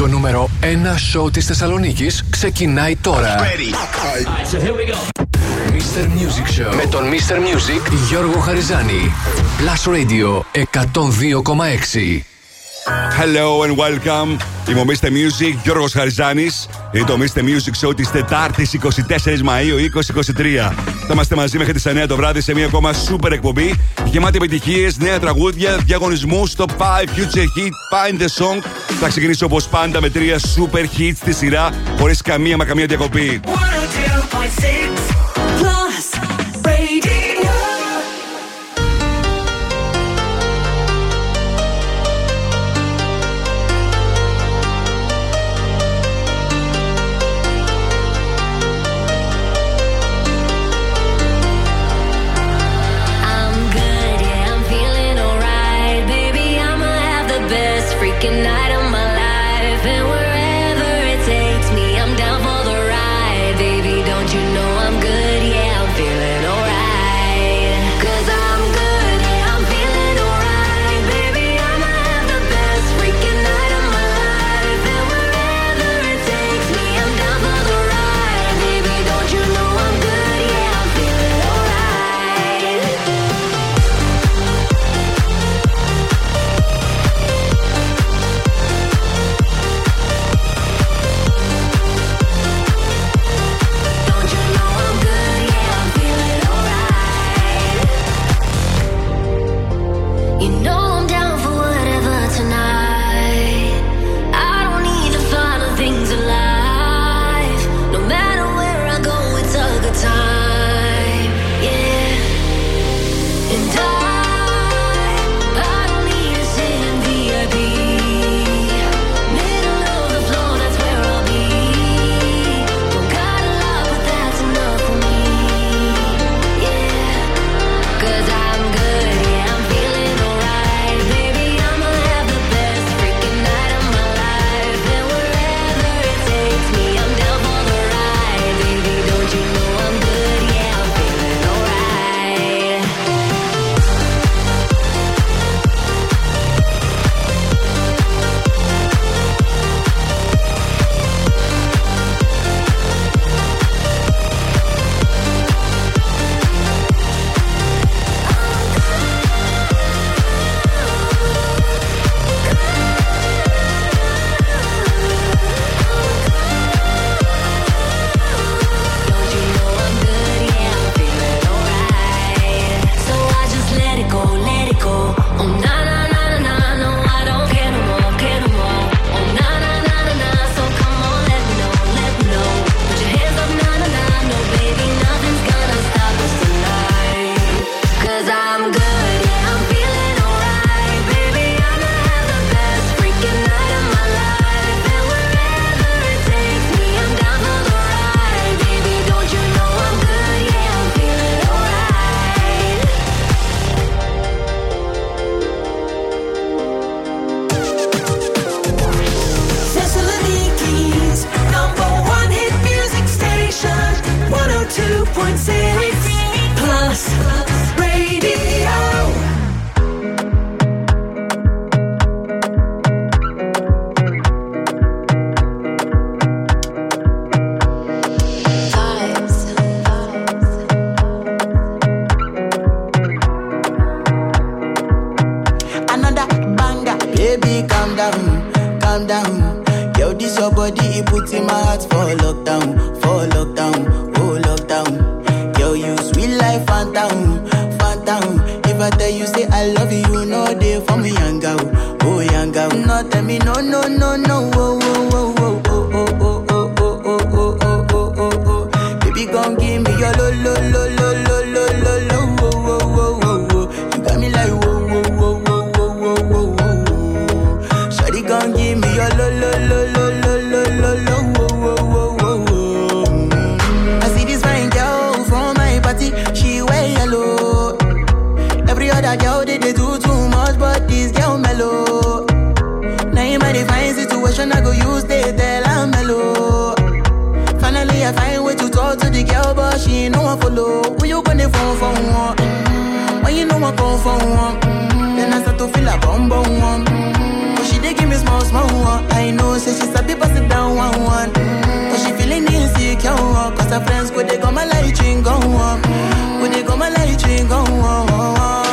Το νούμερο 1 σοου της Θεσσαλονίκης ξεκινάει τώρα. Mr. Music Show με τον Mr. Music Γιώργο Χαριζάνη. Plus Radio 102,6. Hello and welcome. Είμαι ο Mr. Music, Γιώργος Χαριζάνης. Είναι το Mr. Music Show της Τετάρτης 24 Μαου 2023. Θα είμαστε μαζί μέχρι τις 9 το βράδυ σε μια ακόμα super εκπομπή. Γεμάτη επιτυχίες, νέα τραγούδια, διαγωνισμούς, top 5, future hit, find the song. Θα ξεκινήσω όπως πάντα με τρία super hits στη σειρά, χωρίς καμία μα καμία διακοπή. 102.6 Motion I go use, they tell I'm mellow. Finally, I find way to talk to the girl, but she ain't no one follow. We you gonna phone for one? Mm-hmm. When you know I call for one? Mm-hmm. Then I start to feel a bum bum one. Mm-hmm. But she dey give me small small one. I know, say she's a people sit down one one. Mm-hmm. But she feeling insecure, cause her friends go mm. they go my light ring go on. Go they go my light ring go on.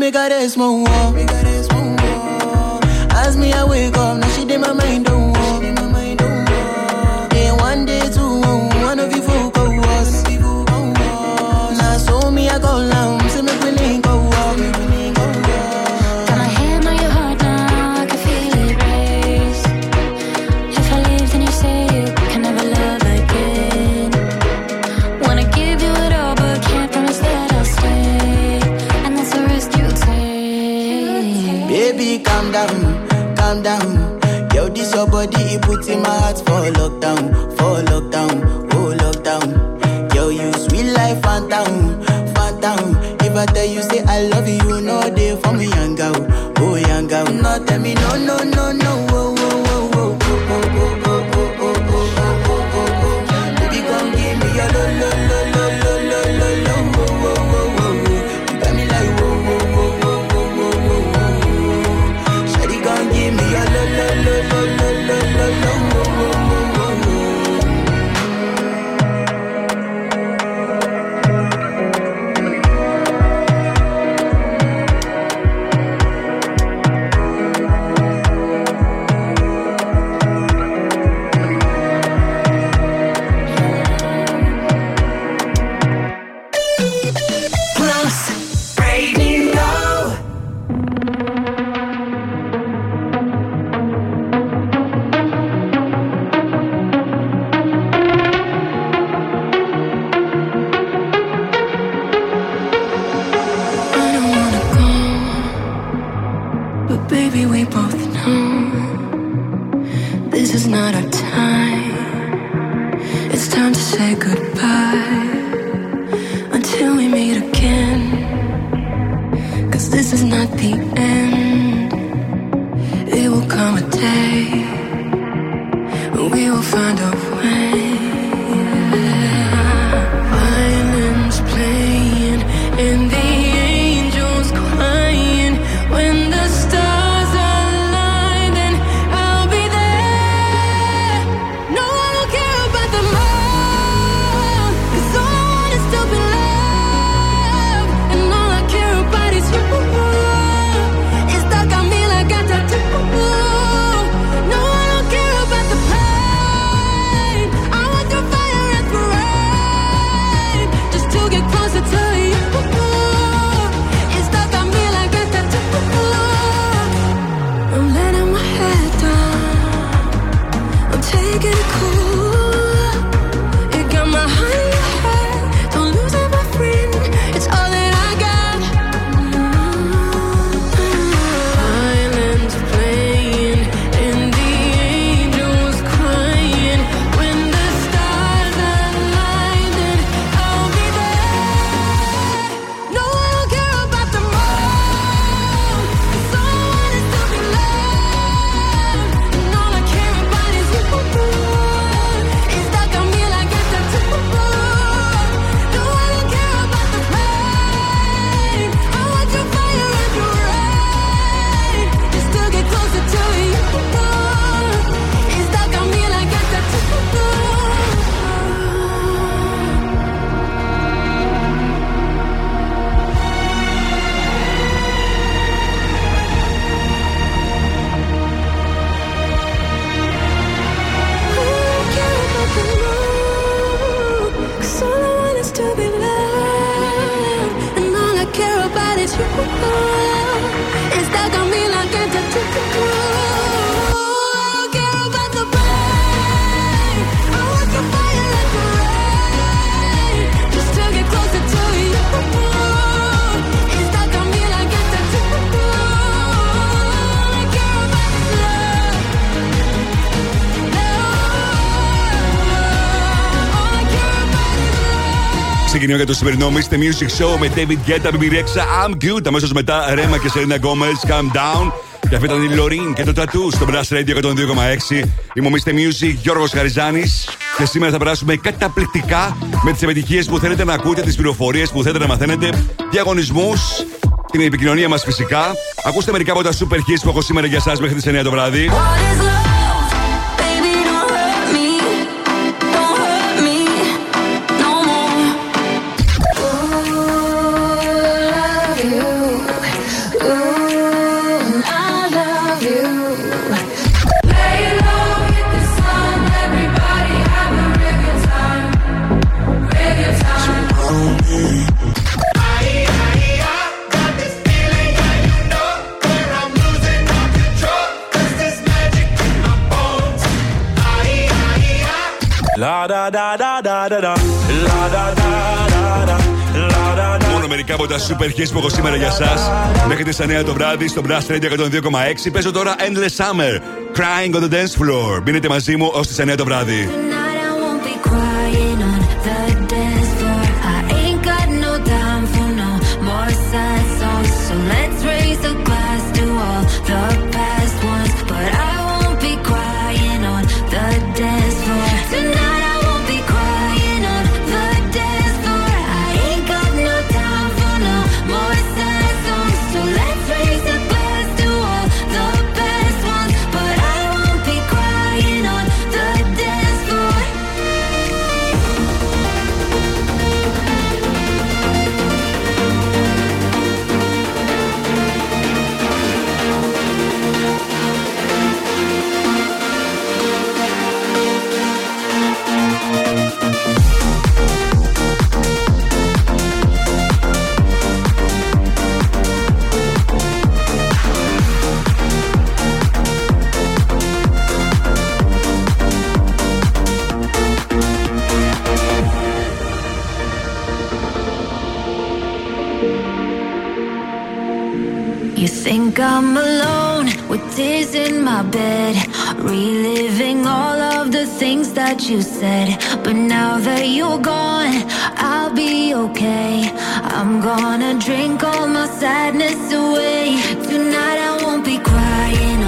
me a this more. I tell you, say I love you, no day for me, young girl. Oh, young girl, not tell me, no, no, no, no. Για το σημερινό Mr. Music Show με David Guetta, Bebe Rexha, I'm Good. Αμέσως μετά Rema και Selena Gomez, Calm Down. Και αυτή ήταν η Loreen και το Tattoo στο Brass Radio 102,6. Είμαι ο Mr. Music, Γιώργος Χαριζάνης. Και σήμερα θα περάσουμε καταπληκτικά με τις επιτυχίες που θέλετε να ακούτε, τις πληροφορίες που θέλετε να μαθαίνετε, διαγωνισμούς, την επικοινωνία μας φυσικά. Ακούστε μερικά από τα super hits που έχω σήμερα για εσάς μέχρι τις 9 το βράδυ. Μόνο μερικά από τα super hits που έχω σήμερα για εσά. Μέχρι τις 9 το βράδυ στο Blast Radio 102,6 παίζω τώρα Endless Summer. Crying on the dance floor. Μείνετε μαζί μου ως τις 9 το βράδυ. My bed, reliving all of the things that you said. But now that you're gone, I'll be okay. I'm gonna drink all my sadness away. Tonight I won't be crying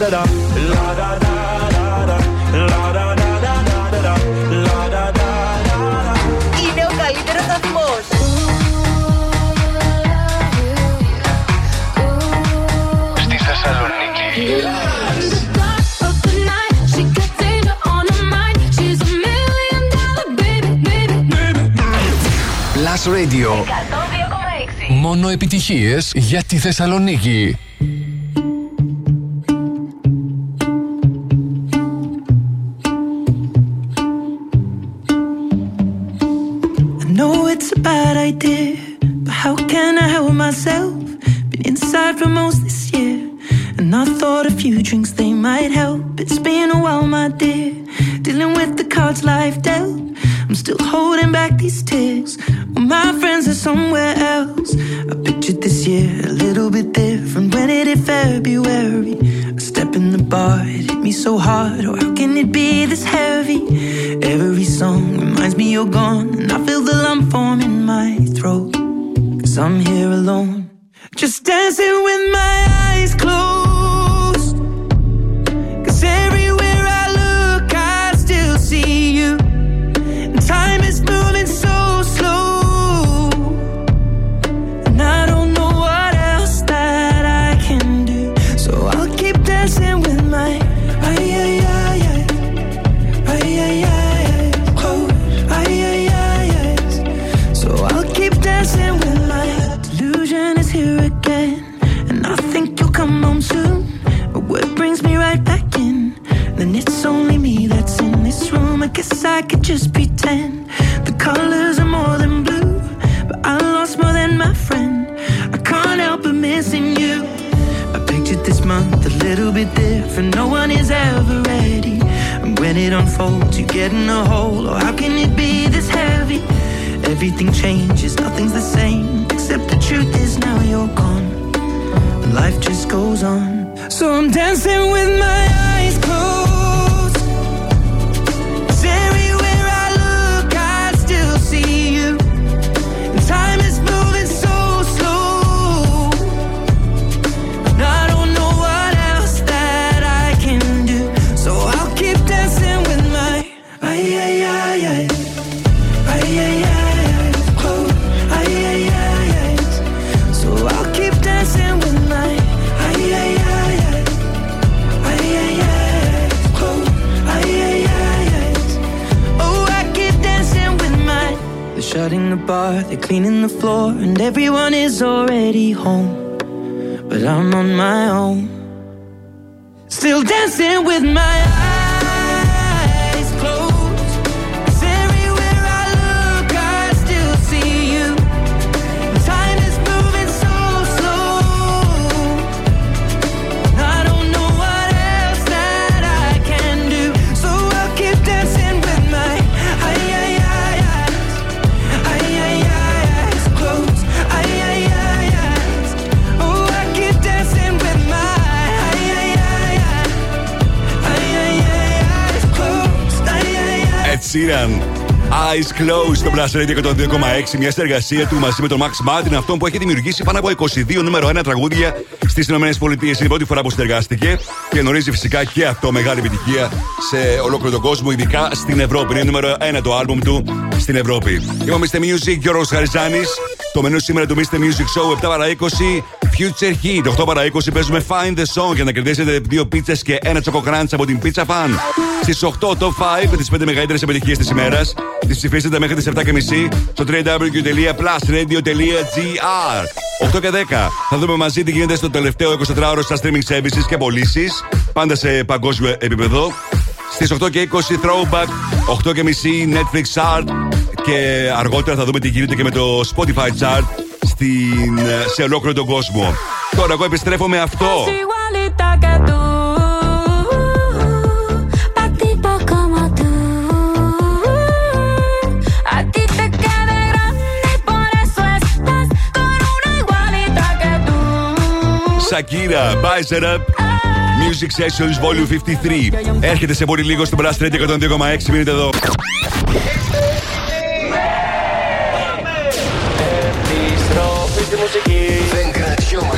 Είναι ο καλύτερος σταθμός. Στη Θεσσαλονίκη. Plus Radio Μόνο επιτυχίες για τη Θεσσαλονίκη. Closed στο Blast Radio 102,6. Μια συνεργασία του μαζί με τον Max Martin, αυτόν που έχει δημιουργήσει πάνω από 22 νούμερο 1 τραγούδια στις ΗΠΑ. Είναι η πρώτη φορά που συνεργάστηκε και γνωρίζει φυσικά και αυτό μεγάλη επιτυχία σε ολόκληρο τον κόσμο, ειδικά στην Ευρώπη. Είναι νούμερο 1 το album του στην Ευρώπη. Είμαι ο Mr. Music, Γιώργος Χαριζάνης. Το μενού σήμερα του Mr. Music Show 7 παρα 20 Future Heat. 8 παρα 20 παίζουμε Find the Song για να κερδίσετε δύο πίτσες και ένα τσοκοκράντς από την Pizza Fan. Στις 8 Top 5 τις 5 μεγαλύτερες επιτυχίες της ημέρας. Τις ψηφίσετε μέχρι τις 7.30 στο www.plusradio.gr. 8 και 10 θα δούμε μαζί τι γίνεται στο τελευταίο 24ωρο στα streaming services και πωλήσεις. Πάντα σε παγκόσμιο επίπεδο. Στις 8 και 20 Throwback, 8 και μισή Netflix Chart και αργότερα θα δούμε τι γίνεται και με το Spotify Chart στην, σε ολόκληρο τον κόσμο. Τώρα εγώ επιστρέφω με αυτό. Σακύρα, Bice Up Music Sessions Volume 53 Έρχεται σε πολύ λίγο στο Blast Radio 102,6 Μείνετε εδώ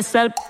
yourself.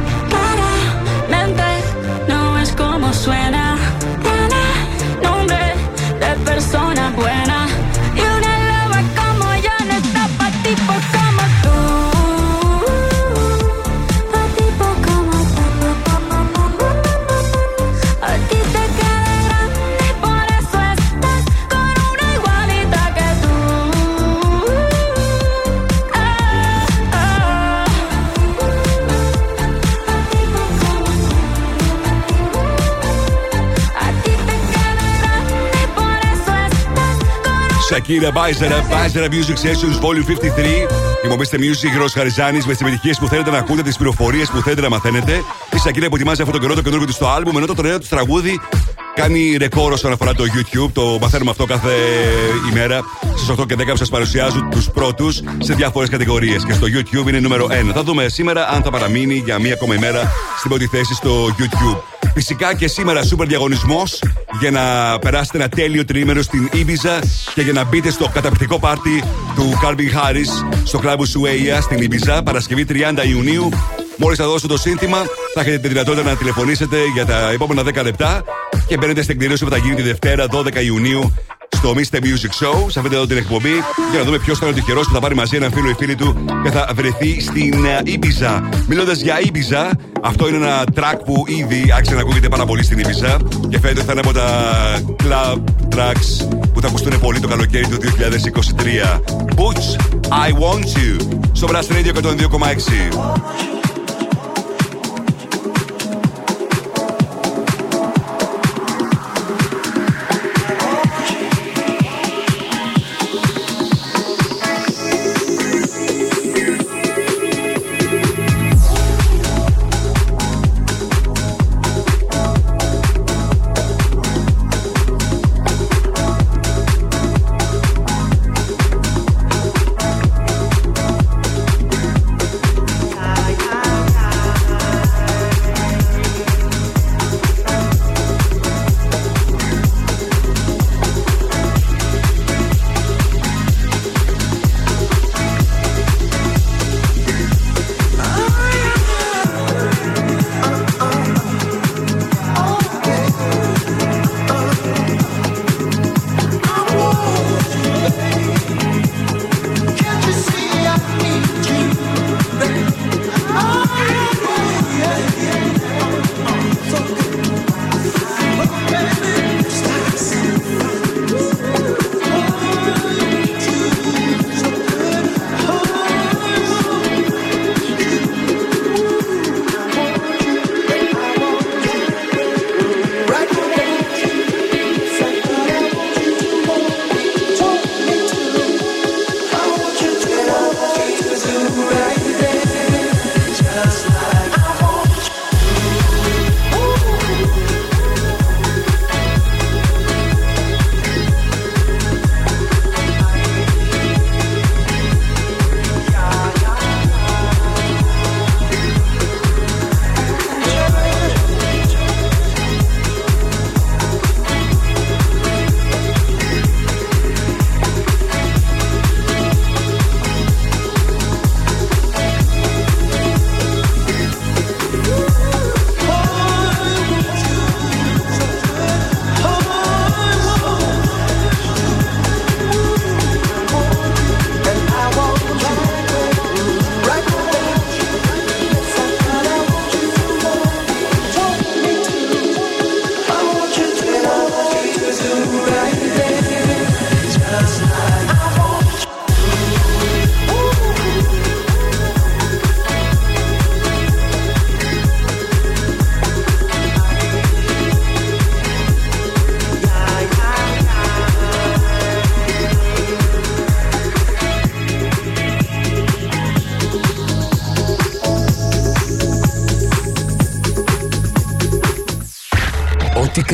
almost when I Σακύρα Μπάιζερα, Μπάιζερα Music Sessions Volume 53. Υπομείστε Music Ρος Χαριζάνης με τι επιτυχίε που θέλετε να ακούτε, τις πληροφορίες που θέλετε να μαθαίνετε. Η Σακύρα που ετοιμάζει αυτό το καιρό το καινούργιο του στο album, ενώ το νέο του τραγούδι κάνει ρεκόρ όσον αφορά το YouTube. Το μαθαίνουμε αυτό κάθε ημέρα. Στις 8 και 10 σας παρουσιάζουν τους πρώτους σε διάφορες κατηγορίες. Και στο YouTube είναι νούμερο 1. Θα δούμε σήμερα αν θα παραμείνει για μία ακόμα ημέρα στην πρώτη θέση στο YouTube. Φυσικά και σήμερα σούπερ διαγωνισμός για να περάσετε ένα τέλειο τρίμερο στην Ibiza και για να μπείτε στο καταπληκτικό πάρτι του Calvin Harris στο κλαμπ Σουέια στην Ibiza Παρασκευή 30 Ιουνίου. Μόλις θα δώσω το σύνθημα, θα έχετε τη δυνατότητα να τηλεφωνήσετε για τα επόμενα 10 λεπτά και μπαίνετε στην εκδήλωση που θα γίνει τη Δευτέρα 12 Ιουνίου στο Mr. Music Show, σε αυτή εδώ την εκπομπή, για να δούμε ποιος θα είναι ο τυχερό που θα πάρει μαζί ένα φίλο ή φίλη του και θα βρεθεί στην Ibiza. Μιλώντας για Ibiza, αυτό είναι ένα track που ήδη άρχισε να ακούγεται πάρα πολύ στην Ibiza και φαίνεται ότι θα είναι από τα club tracks που θα ακουστούν πολύ το καλοκαίρι του 2023. Boots, I want you. Στο Blast Radio 102,6.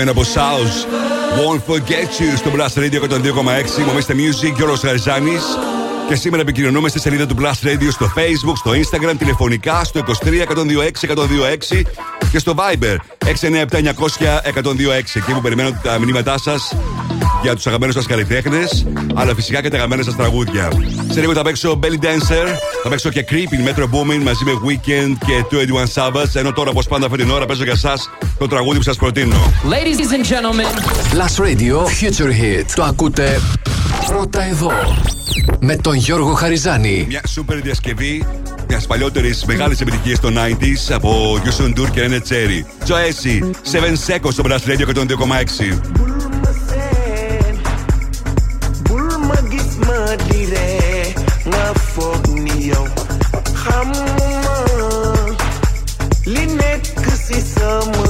Αγαπημένο από South. Won't forget you στο Blast Radio 102,6. Μομίστε Music, Γιώργος Χαριζάνη. Και σήμερα επικοινωνούμε στη σελίδα του Blast Radio στο Facebook, στο Instagram, τηλεφωνικά στο 23 126 126 και στο Viber 697 900 126. Εκεί που περιμένω τα μηνύματά σας για τους αγαπημένους σας καλλιτέχνες, αλλά φυσικά και τα αγαπημένα σας τραγούδια. Σε λίγο θα παίξω Belly Dancer, θα παίξω και Creeping Metro Booming μαζί με Weekend και 21 Sabbath. Ενώ τώρα, όπως πάντα αυτή την ώρα, παίζω για εσά το τραγούδι που σας προτείνω. Ladies and gentlemen, Plus Radio Future Hit. Το ακούτε πρώτα εδώ. Με τον Γιώργο Χαριζάνη. Μια σούπερ διασκευή μιας παλιότερης μεγάλης επιτυχίας των 90s από Yusun Dur και Rene Cherry. Joesi, 7 Seconds στο Blast Radio 102,6. dire nga foog ni yow xamuma li sama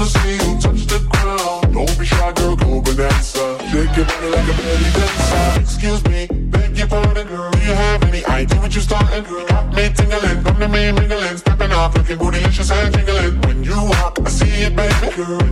see you touch the ground. Don't be shy, girl, go bonanza. Shake your body like a belly dancer. Excuse me, beg your pardon, girl. Do you have any idea what you're starting, girl? Got me tingling, come to me mingling, stepping off, looking bootylicious and jingling. When you walk, I see it, baby, girl.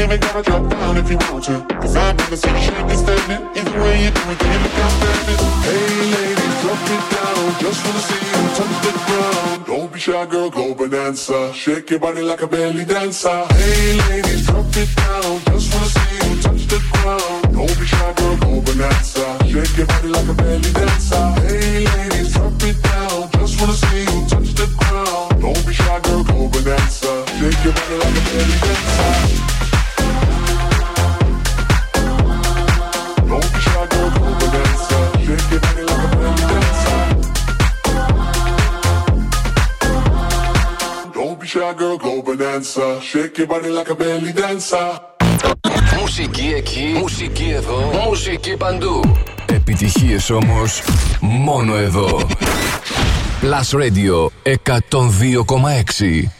Ain't even gotta drop down if you want to. Cause I've never seen you shake and standing. Either way you do it, you look outstanding. Hey, ladies, drop it down. Just wanna see you touch the ground. Don't be shy, girl, go bonanza. Shake your body like a belly dancer. Hey, ladies, drop it down. Just wanna see you touch the ground. Don't be shy, girl, go bonanza. Shake your body like a belly dancer. Hey, ladies, drop it down. Just wanna see you touch the ground. Don't be shy, girl, go bonanza. Shake your body like a belly dancer. Go bonanza. Shake your body like a belly dancer. Μουσική εκεί, μουσική εδώ, μουσική παντού. Επιτυχίες όμως μόνο εδώ. Plus Radio 102,6.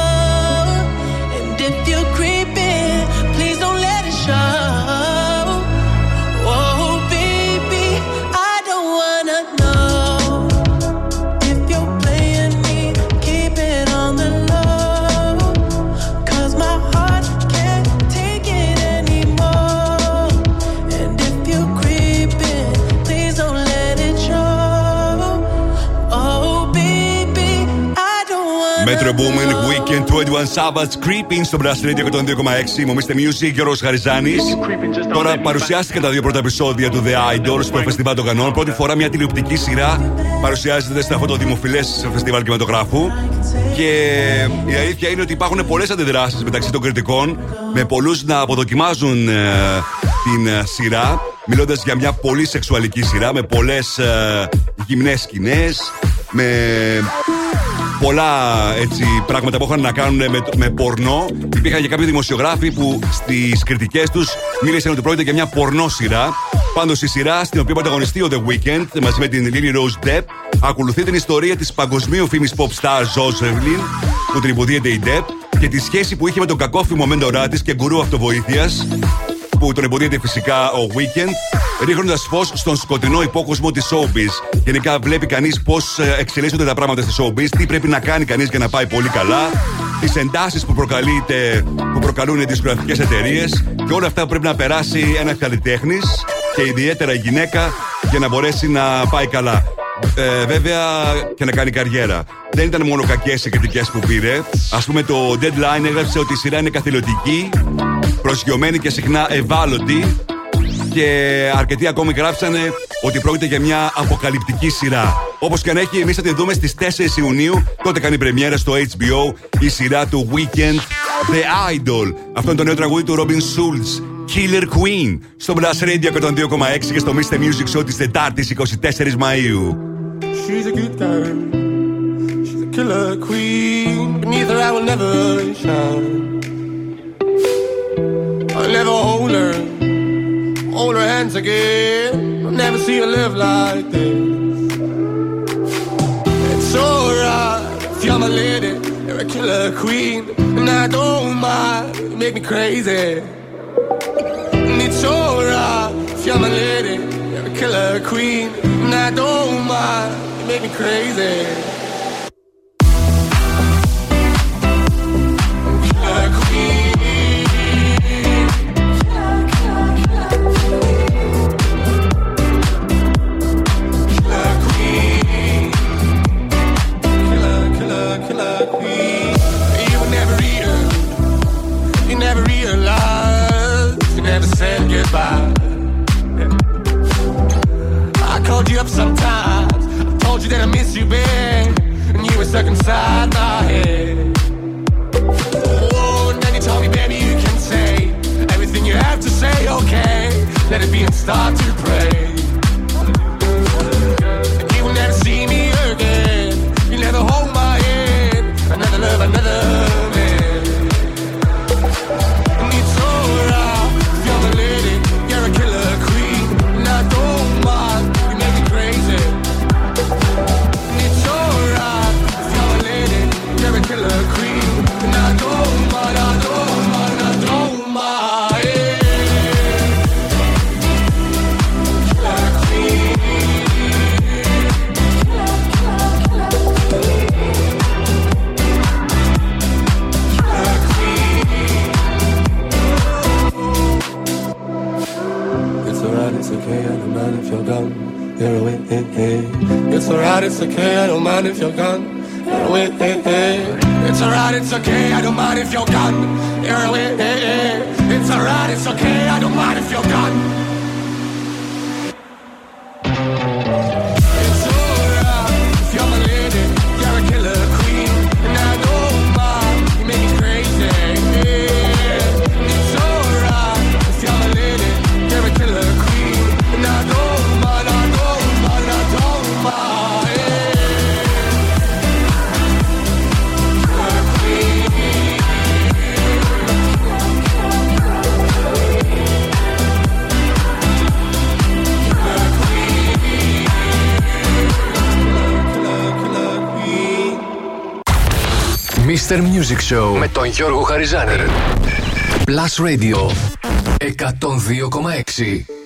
Metro Boomin, Weekend 21 Sabbath, Creeping στο Blast Radio 102,6. Μομίστε Music, Γιώργος Χαριζάνης. Τώρα παρουσιάστηκαν τα δύο πρώτα επεισόδια του The Idol στο Φεστιβάλ των Κανών. Πρώτη φορά μια τηλεοπτική σειρά παρουσιάζεται σε αυτό το δημοφιλέ φεστιβάλ κινηματογράφου. Και η αλήθεια είναι ότι υπάρχουν πολλές αντιδράσεις μεταξύ των κριτικών, με πολλούς να αποδοκιμάζουν ε, την ε, σειρά, μιλώντας για μια πολύ σεξουαλική σειρά με πολλές ε, γυμνές σκηνές, με πολλά έτσι, πράγματα που είχαν να κάνουν με, με πορνό. Υπήρχαν και κάποιοι δημοσιογράφοι που στις κριτικές τους μίλησαν ότι πρόκειται για μια πορνό σειρά. Πάντως η σειρά στην οποία πρωταγωνιστεί ο The Weeknd μαζί με την Lily Rose Depp ακολουθεί την ιστορία της παγκοσμίου φήμης pop star Josh Evelyn που τρυποδίεται η Depp και τη σχέση που είχε με τον κακόφημο μέντορά της και γκουρού αυτοβοήθειας που τον εμποδίεται φυσικά ο Weekend, ρίχνοντας φως στον σκοτεινό υπόκοσμο της Showbiz. Γενικά βλέπει κανείς πώς εξελίσσονται τα πράγματα στη Showbiz, τι πρέπει να κάνει κανείς για να πάει πολύ καλά, τις εντάσεις που, που προκαλούν οι δισκογραφικές εταιρείες και όλα αυτά που πρέπει να περάσει ένας καλλιτέχνης και ιδιαίτερα η γυναίκα για να μπορέσει να πάει καλά. Ε, βέβαια και να κάνει καριέρα. Δεν ήταν μόνο κακές οι κριτικέ που πήρε. Α πούμε, το deadline έγραψε ότι η σειρά είναι καθηλωτική, προσγειωμένη και συχνά ευάλωτη. Και αρκετοί ακόμη γράψανε ότι πρόκειται για μια αποκαλυπτική σειρά. Όπως και αν έχει, εμείς θα τη δούμε στις 4 Ιουνίου. Τότε κάνει πρεμιέρα στο HBO η σειρά του Weekend The Idol. Αυτό είναι το νέο τραγούδι του Robin Schulz. Killer Queen στο Blast Radio 102,6 και στο Mr. Music Show της Τετάρτης 24 Μαου. She's a good girl. Killer queen. Beneath her, I will never shine. I'll never hold her. Hold her hands again. I'll never see her live like this. It's alright if you're my lady. You're a killer queen. And I don't mind. You make me crazy. And it's alright if you're my lady. You're a killer queen. And I don't mind. You make me crazy. Up sometimes. I told you that I miss you, babe. And you were stuck inside my head. Mr. Music Show με τον Γιώργο Χαριζάνη. Plus Radio 102,6.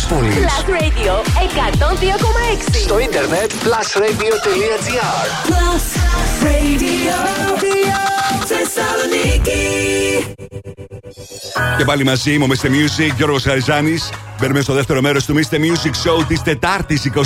της πόλης. Plus Radio 102,6. Στο ίντερνετ plusradio.gr. Plus Radio, Και πάλι μαζί μου, Mr. Music, Γιώργος Χαριζάνης. Μπαίνουμε στο δεύτερο μέρος του Mr. Music Show της Τετάρτης 24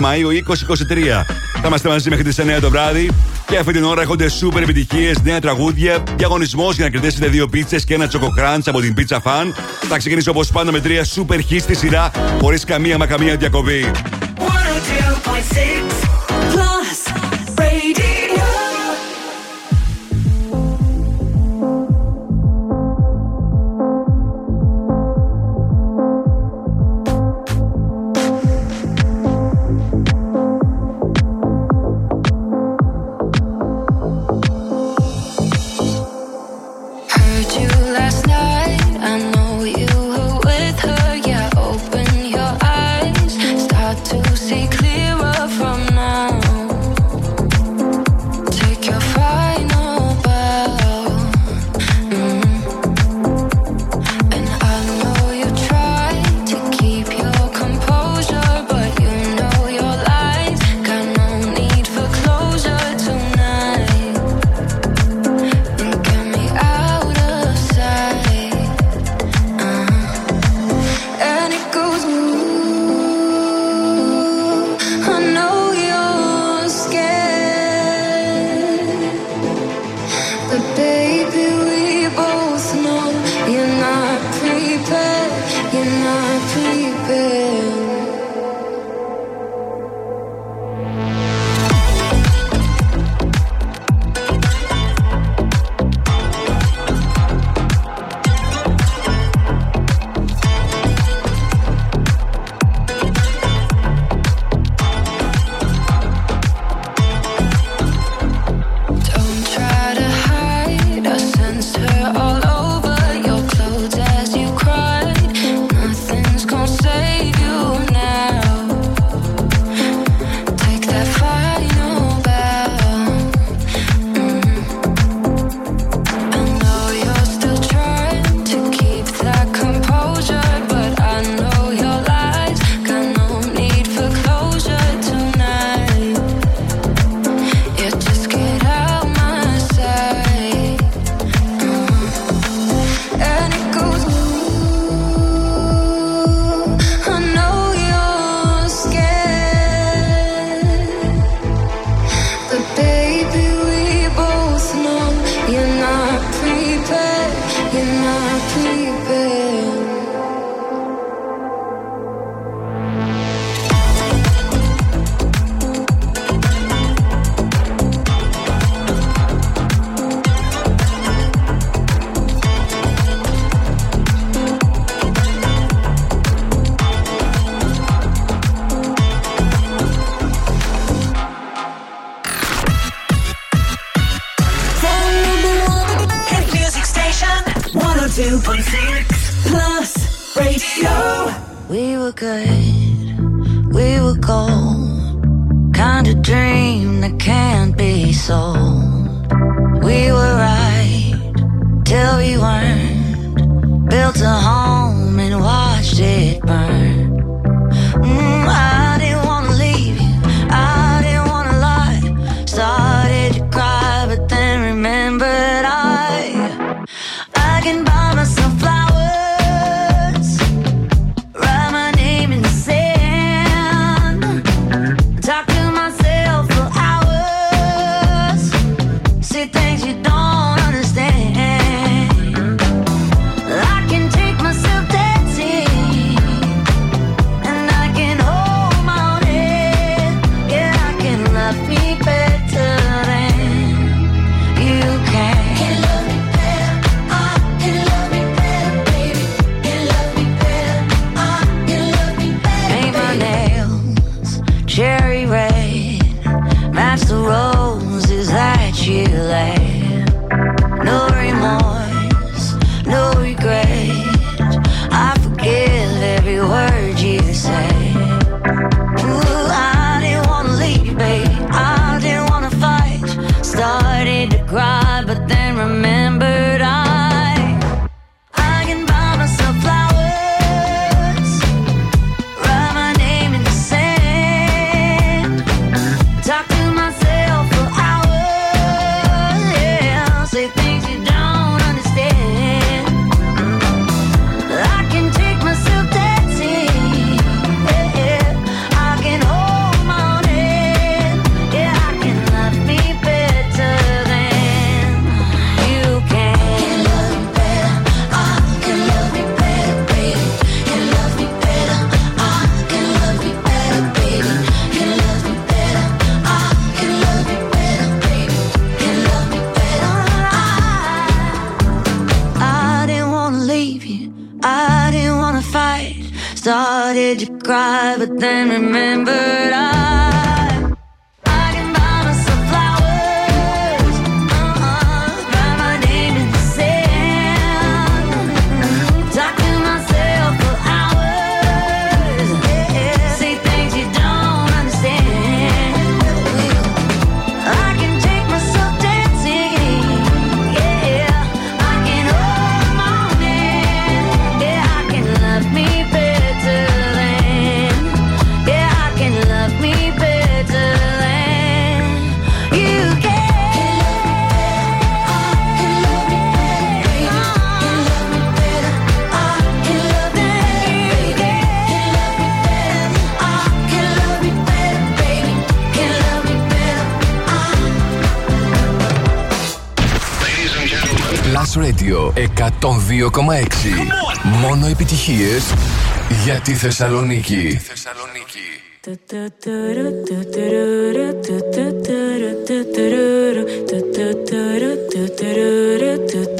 Μαου 2023. Θα είμαστε μαζί μέχρι τις 9 το βράδυ και αυτή την ώρα έχονται σούπερ επιτυχίες, νέα τραγούδια, διαγωνισμός για να κερδίσετε δύο πίτσες και ένα τσοκοκράντ από την Pizza Fan. Θα ξεκινήσω όπως πάντα με τρία σούπερ χι στη σειρά, χωρίς καμία μα καμία διακοπή. 102.6 Μόνο επιτυχίες για τη Θεσσαλονίκη. I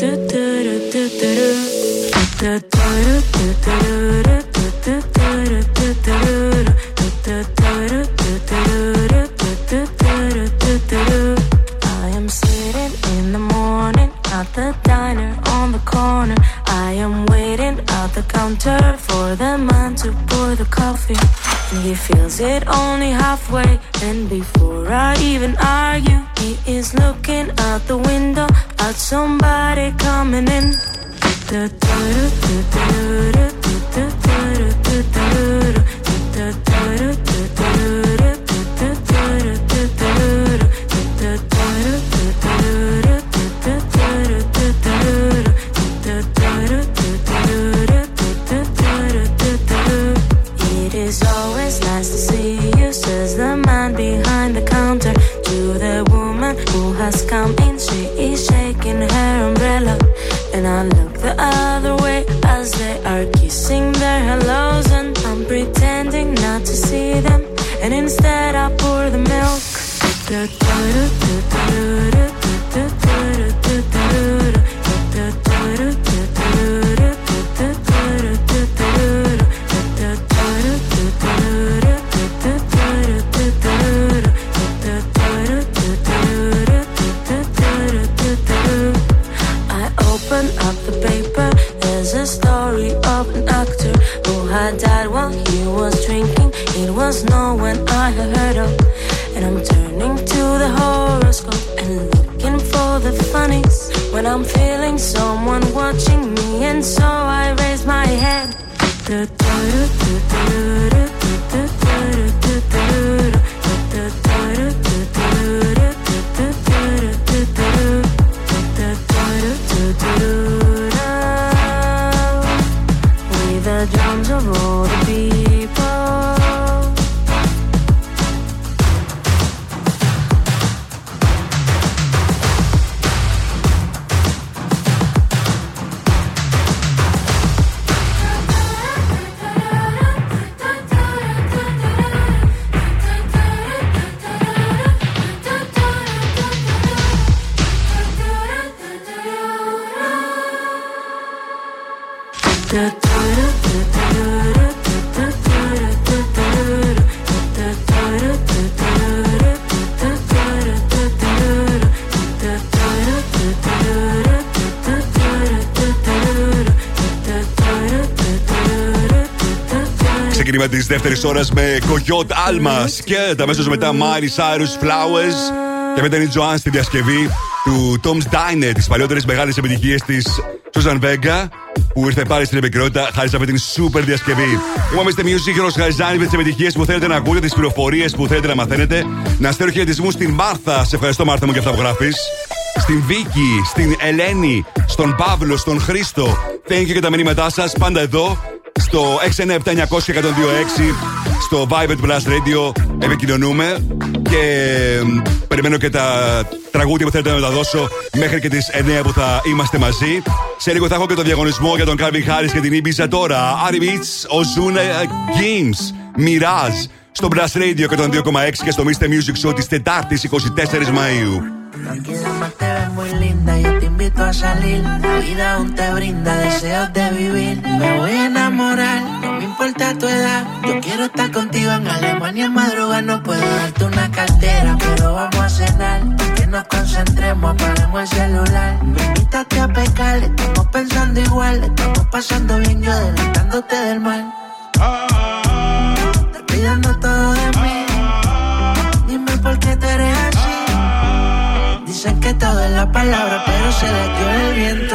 ξεκίνημα της δεύτερης ώρας με Κογιότ Άλμα και τα αμέσω μετά Μάρι Σάιρου Flowers. Και μετά είναι η Τζοάν στη διασκευή του Tom's Diner, τις παλιότερες μεγάλες επιτυχίες της Susan Vega που ήρθε πάλι στην επικαιρότητα χάρη σε αυτή την super διασκευή. Είμαστε Music Heroes Χαριζάνη με τις επιτυχίες που θέλετε να ακούτε, τις πληροφορίες που θέλετε να μαθαίνετε. Να στέλνω χαιρετισμού στην Μάρθα. Σε ευχαριστώ, Μάρθα μου, για αυτά που γράφεις. Στην Βίκη, στην Ελένη, στον Παύλο, στον Χρήστο. Thank you για τα μηνύματά σας. Πάντα εδώ στο 697-900-1026 στο Viber του Blast Radio επικοινωνούμε και μ, περιμένω και τα τραγούδια που θέλετε να μεταδώσω μέχρι και τις 9 που θα είμαστε μαζί. Σε λίγο θα έχω και το διαγωνισμό για τον Calvin Harris και την Ibiza τώρα. Άρη Beats, Ozuna Games, Mirage στο Blast Radio 102,6 και στο Mr. Music Show της Τετάρτης 24 Μαΐου. Tranquila, más te ves muy linda, yo te invito a salir. La vida aún te brinda deseos de vivir. Me voy a enamorar, no me importa tu edad. Yo quiero estar contigo en Alemania en madrugada. No puedo darte una cartera, pero vamos a cenar. Que nos concentremos, apaguemos el celular. Me invitaste a pecar, estamos pensando igual. Estamos pasando bien, yo adelantándote del mal. Te todo de mí. Dime por qué tú eres. Dicen que todo es la palabra, pero se les dio el viento.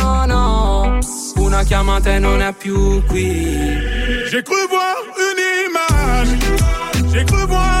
Una chiamata e non è più qui. J'ai cru voir une image, j'ai cru voir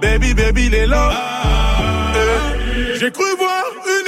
Baby, baby, les lots. Eh, J'ai cru voir une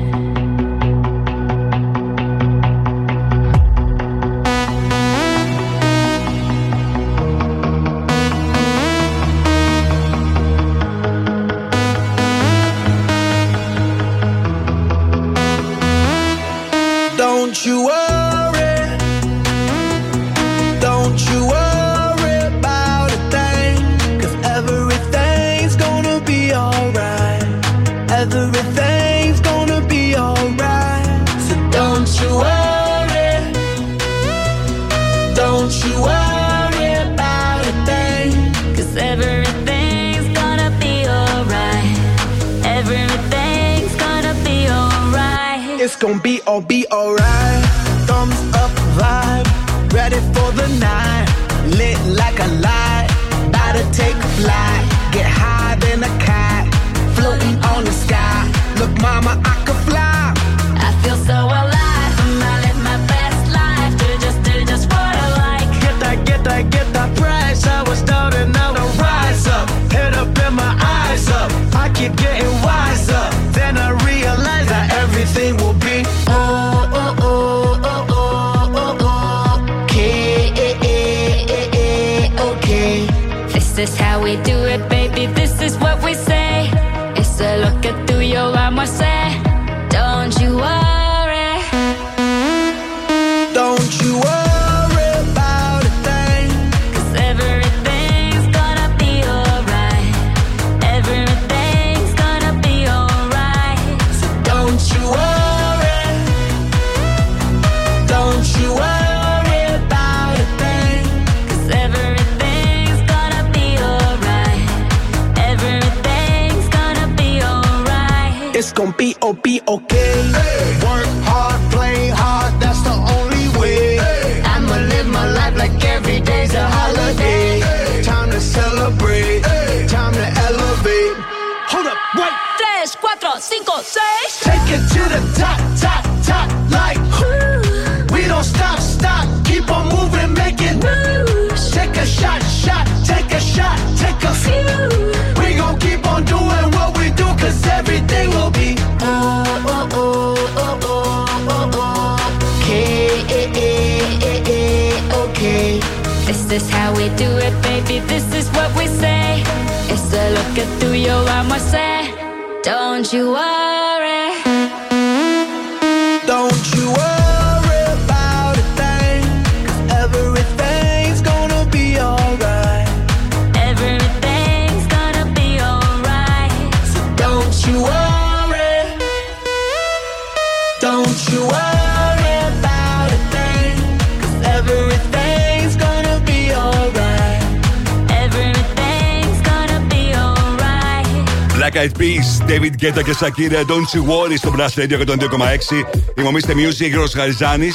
Κέιτα και Σακύρα, Don't You Worry στο Blast Radio 102,6. Η Μομίστε Music, Γιώργο Γαριζάνη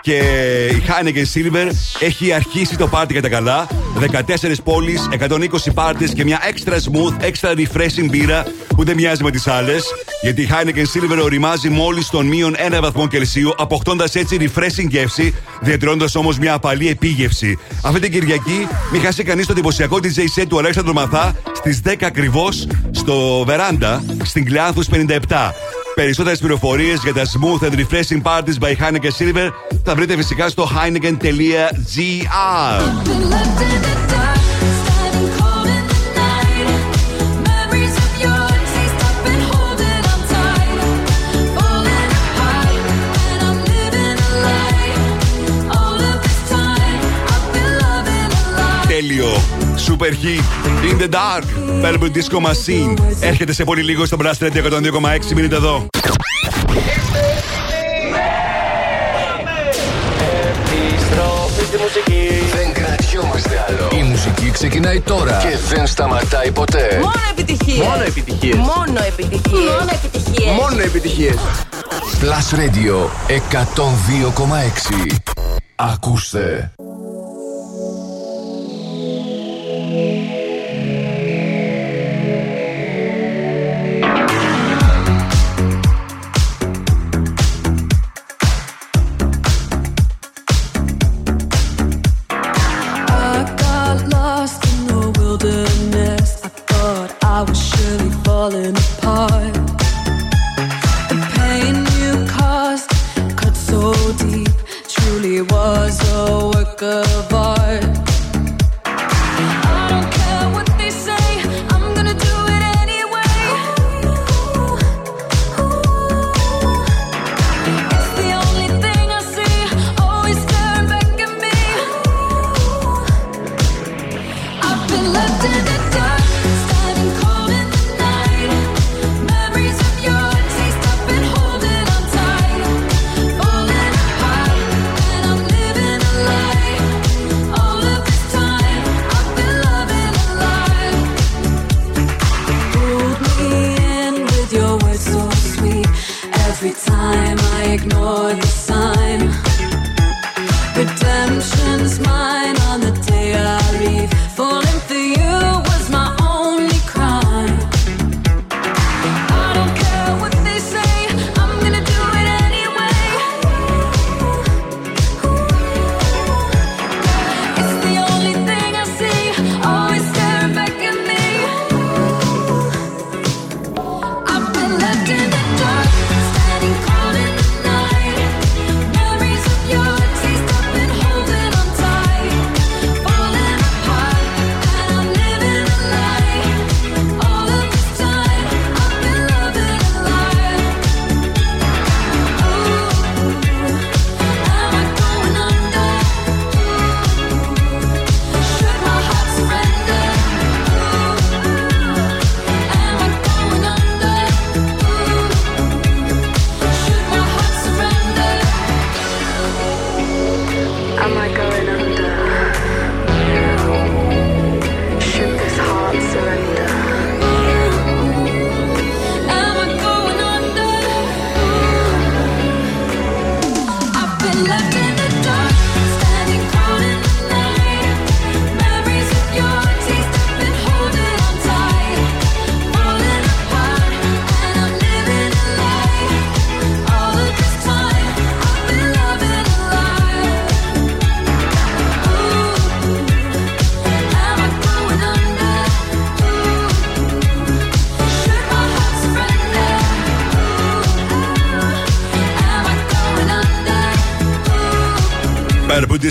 και η Heineken Silver έχει αρχίσει το πάρτι τα καλά. 14 πόλεις, 120 πάρτες και μια extra smooth, extra refreshing μπύρα που δεν μοιάζει με τις άλλες. Γιατί η Heineken Silver οριμάζει μόλις τον μείον 1 βαθμό Κελσίου, αποκτώντας έτσι refreshing γεύση, διατηρώντας όμως μια απαλή επίγευση. Αυτή την Κυριακή μη χάσει κανείς το εντυπωσιακό DJ set του Αλέξανδρου Μαθά στις 10 ακριβώς στο Βεράντα στην 57. Περισσότερες πληροφορίες για τα smooth and refreshing parties by Heineken Silver θα βρείτε φυσικά στο heineken.gr. Τέλειο! super hit. In the dark, Velvet Disco Machine. Έρχεται σε πολύ λίγο στο Blast Radio 102,6. Μείνετε εδώ. Επιστροφή μουσική. Δεν κρατιόμαστε άλλο. Η μουσική ξεκινάει τώρα και δεν σταματάει ποτέ. Μόνο επιτυχίες. Μόνο επιτυχίες. Μόνο επιτυχίες. Μόνο επιτυχίες. Μόνο επιτυχίες. Plus Radio 102,6. Ακούστε.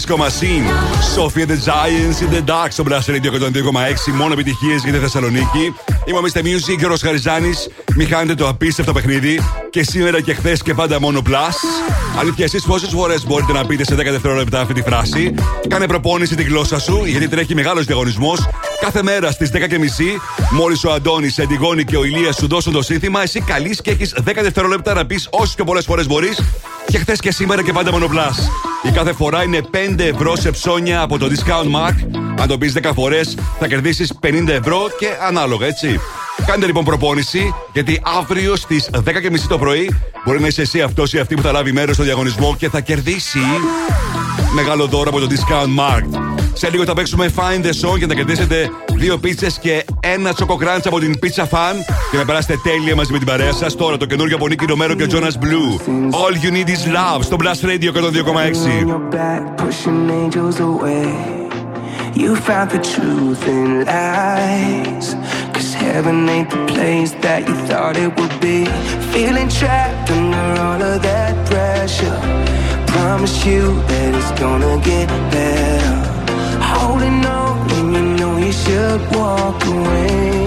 Disco Machine. Sophia the Giants in the Dark στο Blast Radio 102,6. Μόνο επιτυχίες για τη Θεσσαλονίκη. Είμαι ο Mr. Music, Γιώργο Χαριζάνης. Μη χάνετε το απίστευτο παιχνίδι. Και σήμερα και χθες και πάντα μόνο Plus. Αλήθεια, εσείς πόσες φορές μπορείτε να πείτε σε 10 δευτερόλεπτα αυτή τη φράση; Κάνε προπόνηση τη γλώσσα σου, γιατί τρέχει μεγάλος διαγωνισμός. Κάθε μέρα στις 10.30, μόλις ο Αντώνης, η Αντιγόνη και ο Ηλίας σου δώσουν το σύνθημα, εσύ καλείς και έχεις 10 δευτερόλεπτα να πεις όσε πιο πολλές φορές μπορείς. Και χθες και σήμερα και πάντα μόνο Plus. Η κάθε φορά είναι 5 ευρώ σε ψώνια από το Discount Mark. Αν το πεις 10 φορές, θα κερδίσεις 50 ευρώ και ανάλογα, έτσι. Κάντε λοιπόν προπόνηση, γιατί αύριο στις 10.30 το πρωί μπορεί να είσαι εσύ αυτός ή αυτή που θα λάβει μέρος στο διαγωνισμό και θα κερδίσει μεγάλο δώρο από το Discount Mark. Σε λίγο θα παίξουμε Find the Song για να κερδίσετε δύο πίτσες και ένα τσοκοκράντ από την Pizza Fan και να περάσετε τέλεια μαζί με την παρέα σα. Τώρα το καινούργιο από Νίκη Ρωμέρο και Jonas Blue. All you need is love στο Blast Radio 102,6. pushing angels away. You found the truth in lies. Cause heaven ain't the place that you thought it would be. Feeling trapped under all of that pressure. Promise you that it's gonna get better. Holding on should walk away.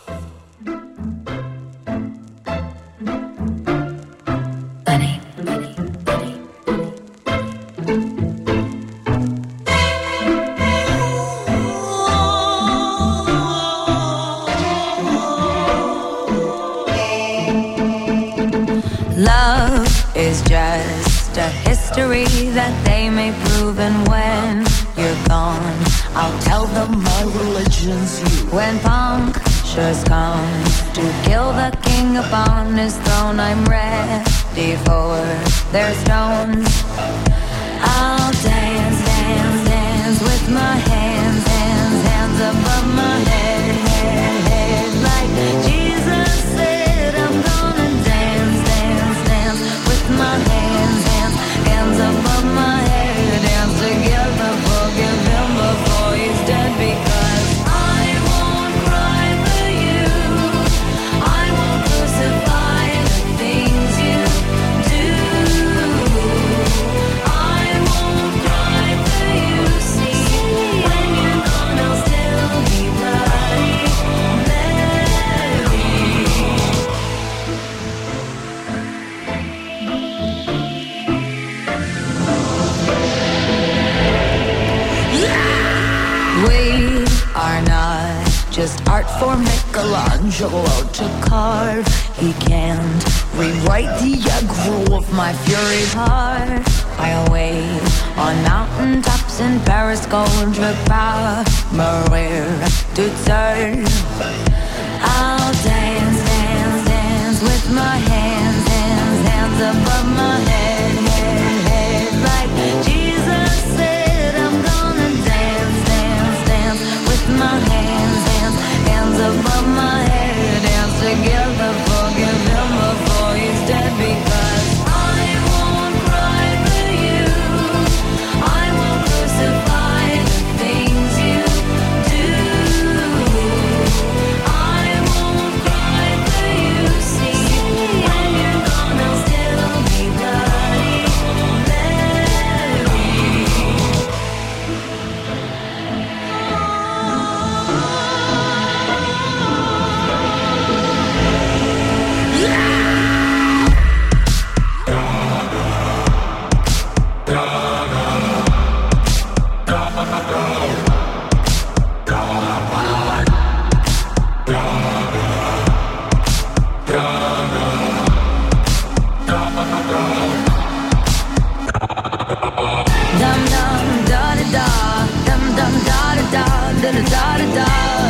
da da da. da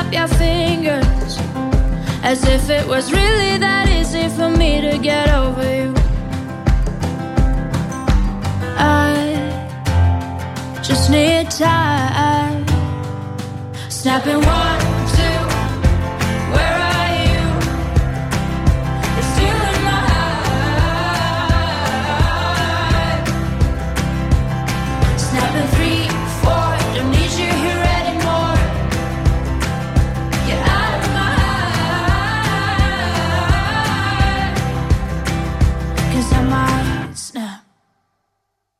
snap your fingers as if it was really that easy for me to get over you. I just need time. Snapping one.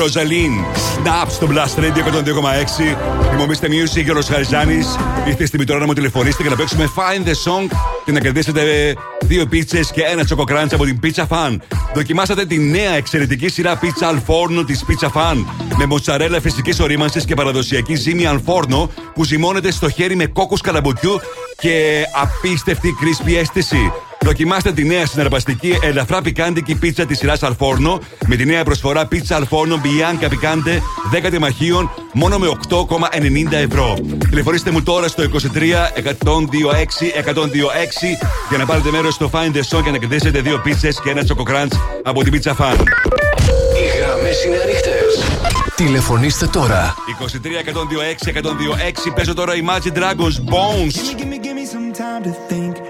Ροζαλίν. Snap στο Blast Radio 102,6. Είμαι ο Mr. Music και ο Χαριζάνης. Ήρθε στη τώρα να μου τηλεφωνήσετε και να παίξουμε Find the Song και να κερδίσετε δύο πίτσες και ένα τσοκοκράντσα από την Pizza Fan. Δοκιμάσατε τη νέα εξαιρετική σειρά πίτσα Αλφόρνο της Pizza Fan με μοτσαρέλα φυσικής ορίμανσης και παραδοσιακή ζύμη Αλφόρνο που ζυμώνεται στο χέρι με κόκκους καλαμποκιού και απίστευτη κρίσπη αίσθηση. Δοκιμάστε τη νέα συναρπαστική ελαφρά πικάντικη πίτσα της σειράς Αλφόρνο με τη νέα προσφορά πίτσα Αλφόρνο Bianca Picante 10 τεμαχίων μόνο με 8,90 ευρώ. Τηλεφωνήστε μου τώρα στο 23 126 126 για να πάρετε μέρος στο Find the Song και να κερδίσετε δύο πίτσες και ένα τσοκοκράντ από την Pizza Fan. Οι γραμμές είναι ανοιχτές. Τηλεφωνήστε τώρα. 23 126 126 παίζω τώρα Imagine Dragons Bones. Give me, give me some time to think.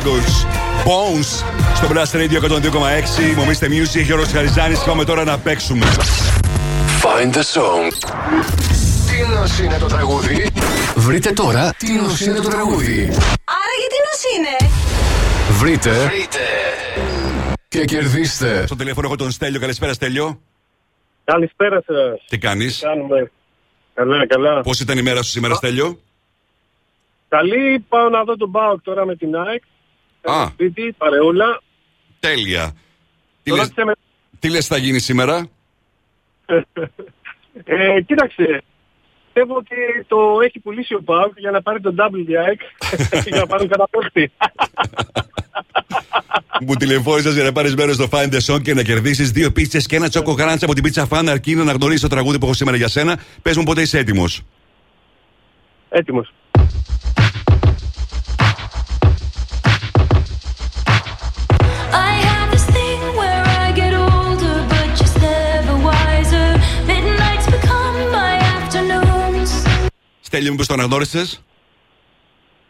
Dragons Bones στο Blast Radio 102,6. Μομίστε Music, Γιώργος Χαριζάνης. Και πάμε τώρα να παίξουμε. Find the song. Τι νος είναι το τραγούδι. Βρείτε τώρα τι νος είναι το τραγούδι. Άρα γιατί νος είναι; Βρείτε. Και κερδίστε. Στο τηλέφωνο έχω τον Στέλιο. Καλησπέρα, Στέλιο. Καλησπέρα σας. Τι κάνεις; Κάνουμε; Καλά, καλά. Πώς ήταν η μέρα σου σήμερα, Στέλιο; Καλή, πάω να δω τον Μπάουκ τώρα με την ΑΕΚ. Α. Σπίτι, παρεούλα. Τέλεια. Τι Τώρα λες, σε με- τι λες θα γίνει σήμερα; Ε, κοίταξε. Πιστεύω ότι το έχει πουλήσει ο Μπάουκ για να πάρει τον double για ΑΕΚ και για να πάρουν καταπόστη. Μου τηλεφώνησες για να πάρεις μέρος στο Find the Song και να κερδίσεις δύο πίτσες και ένα τσόκο κράντσα από την πίτσα φαν αρκεί να αναγνωρίσεις το τραγούδι που έχω σήμερα για σένα. Πες μου πότε είσαι έτοιμος. Έτοιμος. Στέλιο, μήπως το αναγνώρισε.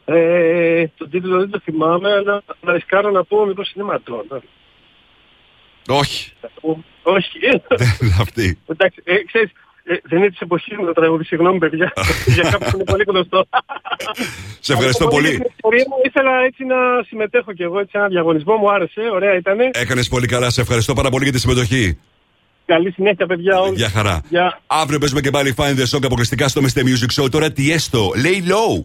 Ε, τον τίτλο δεν το θυμάμαι, αλλά να ρισκάρω να πω μήπως είναι ματών. Όχι. Όχι. Δεν αυτή. Εντάξει, ε, ξέρεις, ε, δεν είναι της εποχής μου το τραγούδι, συγγνώμη παιδιά. Για κάποιους είναι πολύ γνωστό. Σε ευχαριστώ Από πολύ. την ιστορία μου ήθελα έτσι να συμμετέχω κι εγώ, έτσι ένα διαγωνισμό μου άρεσε, ωραία ήτανε. Έκανες πολύ καλά. Σε ευχαριστώ πάρα πολύ για τη συμμετοχή. Καλή συνέχεια, παιδιά. Όλοι. Για χαρά. Για... Αύριο παίζουμε και πάλι Find the Song αποκλειστικά στο Mr. Music Show. Τώρα τι έστω. Lay low.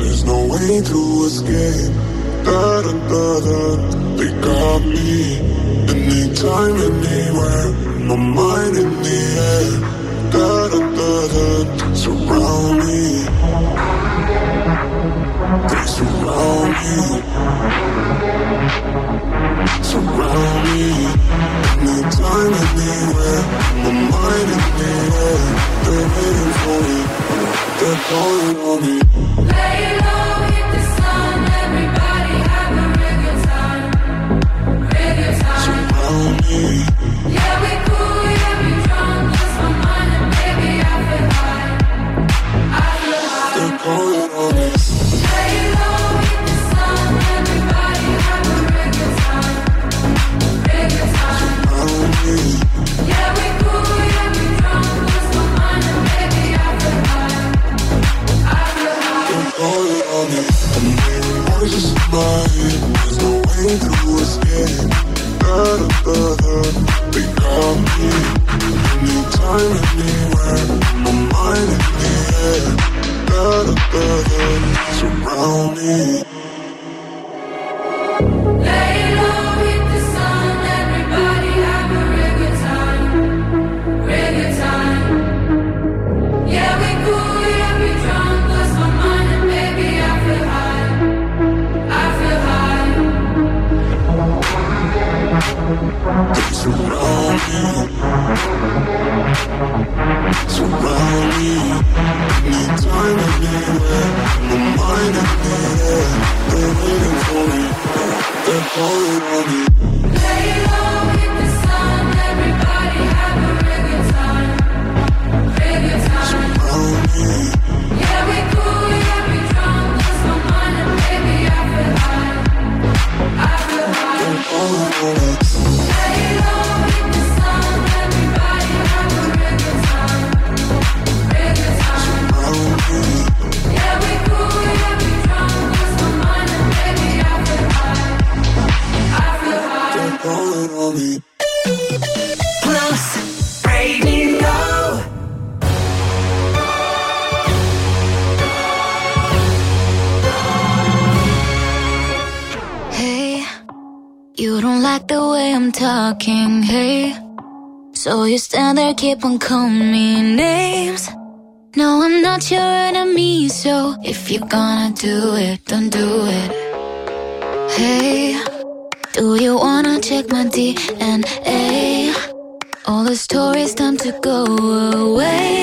There's no way to escape. Da mind in the Surround me. Surround me. Anywhere. Mind anywhere. They're waiting for me. Me. Lay low. conscious mind There's no way to escape Not a brother, they got me Anytime, anywhere My mind in the air Not a brother, surround me. Keep on calling me names. No, I'm not your enemy, so if you're gonna do it, don't do it. Hey, do you wanna check my DNA? All the stories time to go away.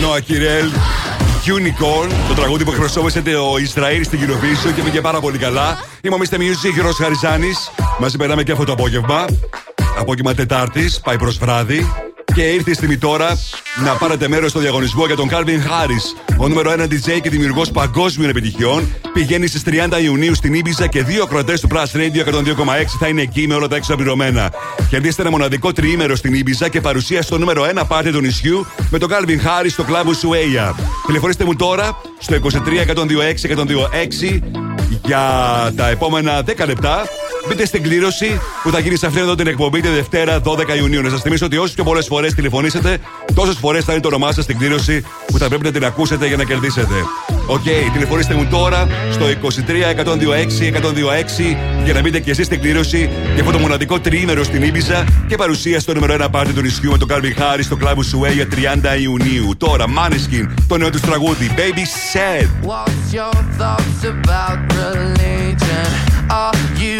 No Noah Kirel Unicorn, το τραγούδι που εκπροσώπησε το Ισραήλ στην Eurovision και πήγε πάρα πολύ καλά. Είμαι ο Mr. Music, Γιώργος Χαριζάνης. Μαζί περνάμε και αυτό το απόγευμα. Απόγευμα Τετάρτης, πάει προς βράδυ. Και ήρθε η στιγμή τώρα να πάρετε μέρος στο διαγωνισμό για τον Calvin Harris. Ο νούμερο 1 DJ και δημιουργός παγκόσμιων επιτυχιών πηγαίνει στις 30 Ιουνίου στην Ήμπιζα και δύο ακροατές του Plus Radio 102,6 θα είναι εκεί με όλα τα έξω πληρωμένα. Κερδίστε ένα μοναδικό τριήμερο στην Ήμπιζα και παρουσία στο νούμερο 1 πάρτι του νησιού με τον Calvin Harris στο κλαμπ Σουέια. Τηλεφωνήστε μου τώρα στο 23 126 126 για τα επόμενα 10 λεπτά. Μπείτε στην κλήρωση που θα γίνει σε αυτήν εδώ την εκπομπή τη Δευτέρα 12 Ιουνίου. Να σας θυμίσω ότι όσες πιο πολλές φορές τηλεφωνήσετε, τόσες φορές θα είναι το όνομά σας στην κλήρωση που θα πρέπει να την ακούσετε για να κερδίσετε. Οκ, τηλεφωνήστε μου τώρα στο 23 126 126 για να μπείτε και εσείς στην κλήρωση για αυτό το μοναδικό τριήμερο στην Ίμπιζα και παρουσία στο νούμερο 1 πάρτι του νησιού με τον Calvin Harris στο κλαμπ Ushuaïa 30 Ιουνίου. Τώρα, Maneskin, το νέο τους τραγούδι Baby Said. What's your thoughts about religion? Are you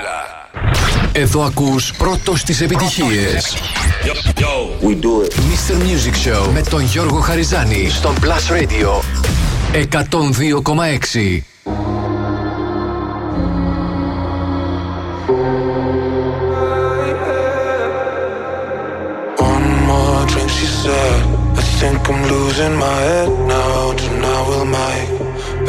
Εδώ ακούς πρώτος τις επιτυχίες. We do it. Mr. Music Show με τον Γιώργο Χαριζάνη στον Plus Radio 102,6. One more drink, she said. I think I'm losing my head now. Tonight we'll make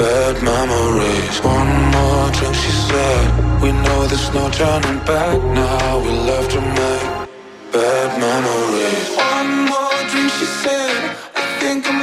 bad memories. One more drink, she said. We know there's no turning back now. We love to make bad memories. One more drink, she said. I think I'm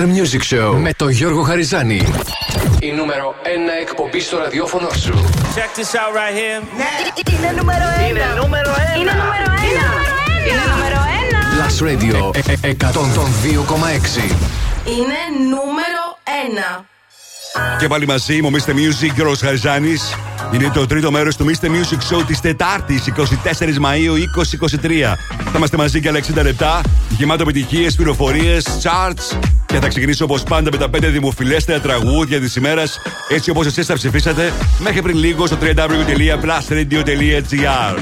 Mr. Music Show με τον Γιώργο Χαριζάνη. Η νούμερο 1 εκπομπή στο ραδιόφωνο σου. Check this out right here. Είναι νούμερο 1. Είναι νούμερο ένα. Είναι νούμερο 1. Είναι νούμερο 1. Plus Radio ε- ε- 102,6. Είναι νούμερο 1. Και πάλι μαζί μου, Mr. Music, Γιώργος Χαριζάνης. Είναι το τρίτο μέρος του Mr. Music Show της Τετάρτης, 24 Μαου 2023. Θα είμαστε μαζί για άλλα 60 λεπτά, γεμάτο επιτυχίες, πληροφορίες, charts. Και θα ξεκινήσω όπως πάντα με τα 5 δημοφιλέστερα τραγούδια της ημέρας, έτσι όπως εσείς τα ψηφίσατε, μέχρι πριν λίγο στο www.plusradio.gr. 102.6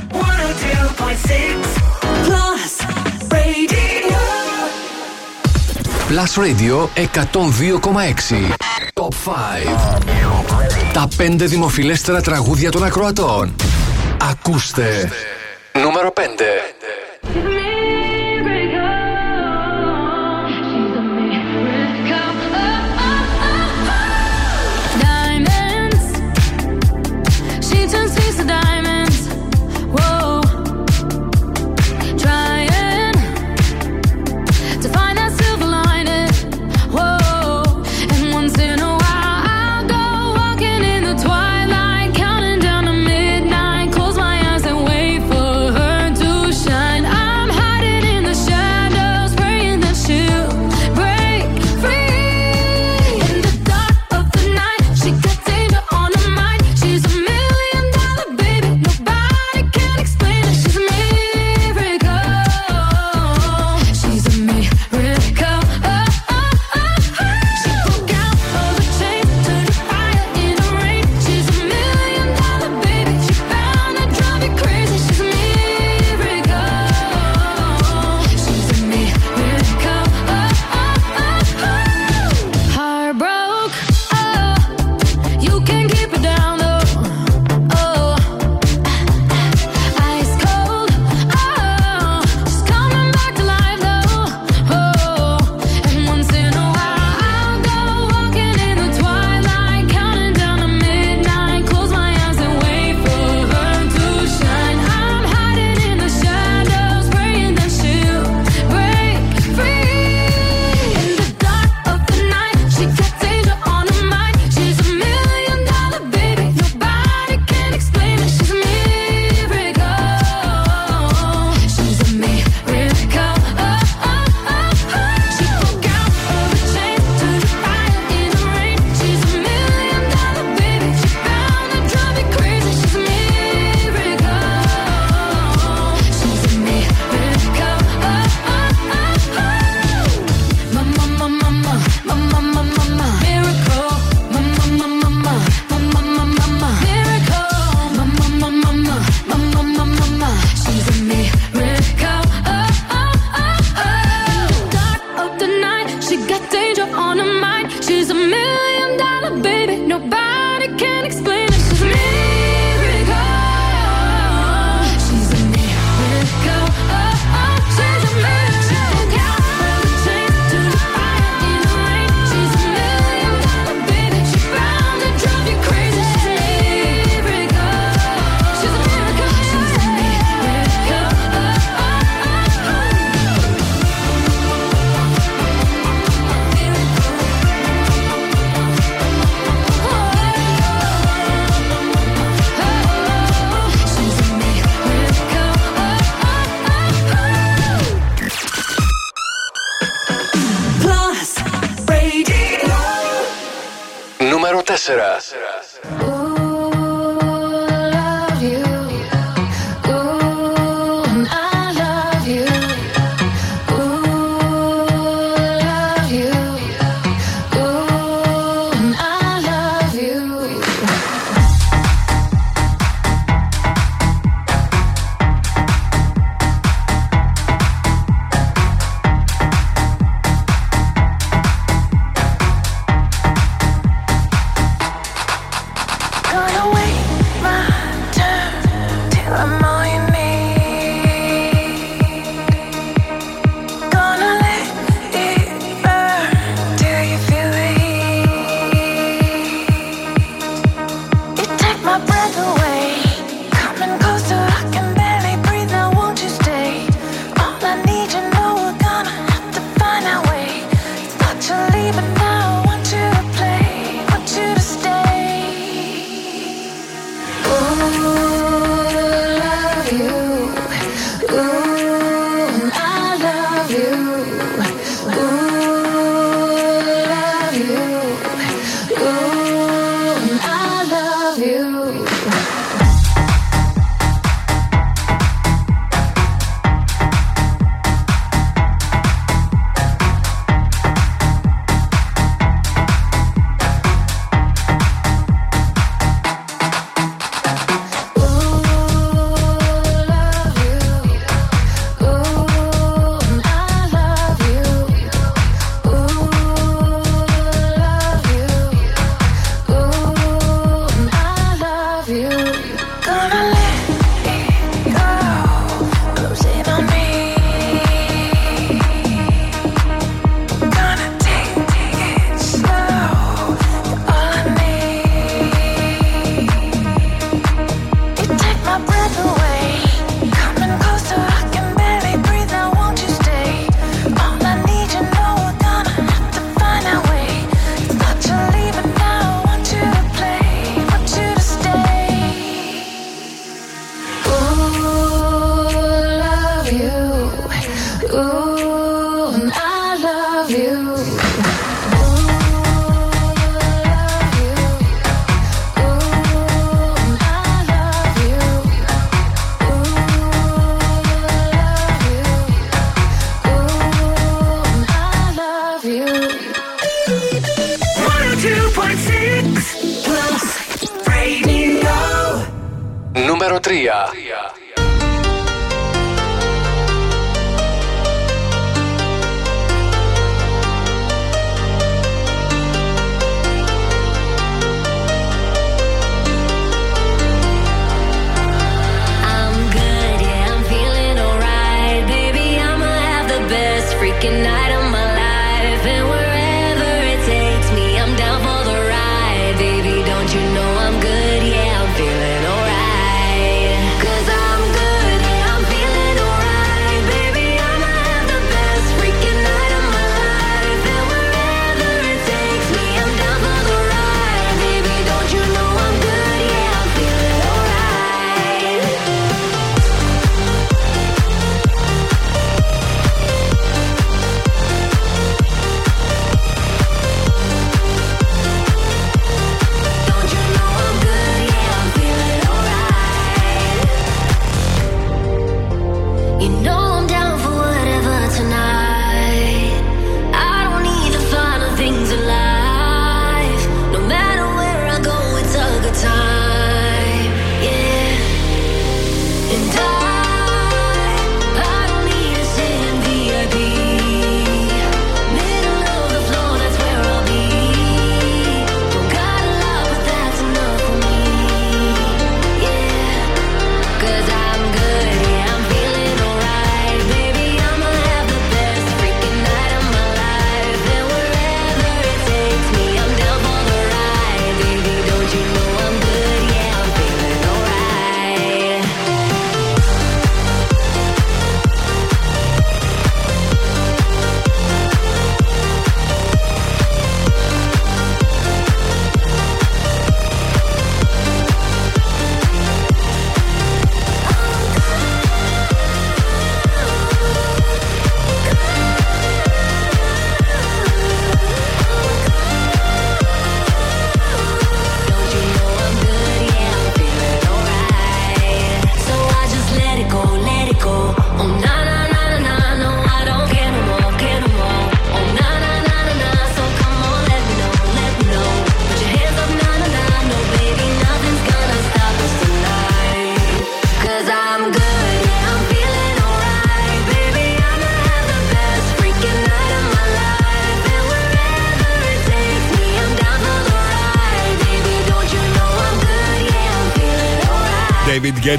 Plus Radio. Plus Radio 102,6. Top 5. Τα 5 δημοφιλέστερα τραγούδια των ακροατών. Ακούστε.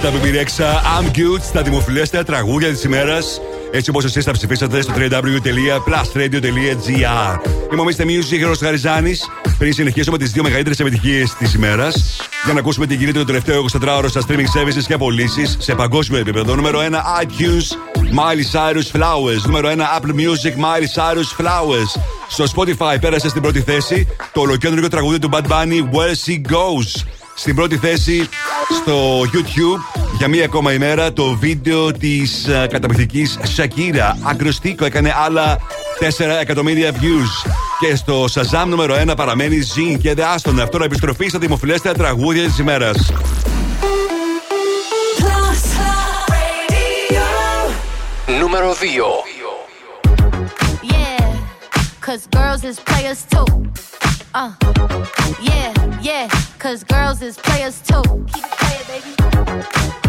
David Guetta, Baby Rexha, I'm Good στα δημοφιλέστερα τραγούδια της ημέρας. Έτσι όπως εσείς τα ψηφίσατε στο www.plusradio.gr. Είμαι ο Mr. Music, Ρο Χαριζάνη. Πριν συνεχίσουμε τις δύο μεγαλύτερες επιτυχίες της ημέρας, για να ακούσουμε τι γίνεται το τελευταίο 24ωρο στα streaming services και απολύσεις σε παγκόσμιο επίπεδο. Νούμερο 1 iTunes, Miley Cyrus Flowers. Νούμερο 1 Apple Music, Miley Cyrus Flowers. Στο Spotify πέρασε στην πρώτη θέση το ολοκέντρο τραγούδι του Bad Bunny Where She Goes. Στην πρώτη θέση στο YouTube για μία ακόμα ημέρα το βίντεο της uh, καταπληκτικής Shakira. Ακροστίκο έκανε άλλα 4 εκατομμύρια views. Και στο Shazam νούμερο 1 παραμένει Zin και The Aston. Αυτό να επιστροφή στα δημοφιλέστερα τραγούδια της ημέρας. Νούμερο 2. Yeah, cause girls is players too. Uh, yeah, yeah, cause girls is players too. Keep it playing, baby.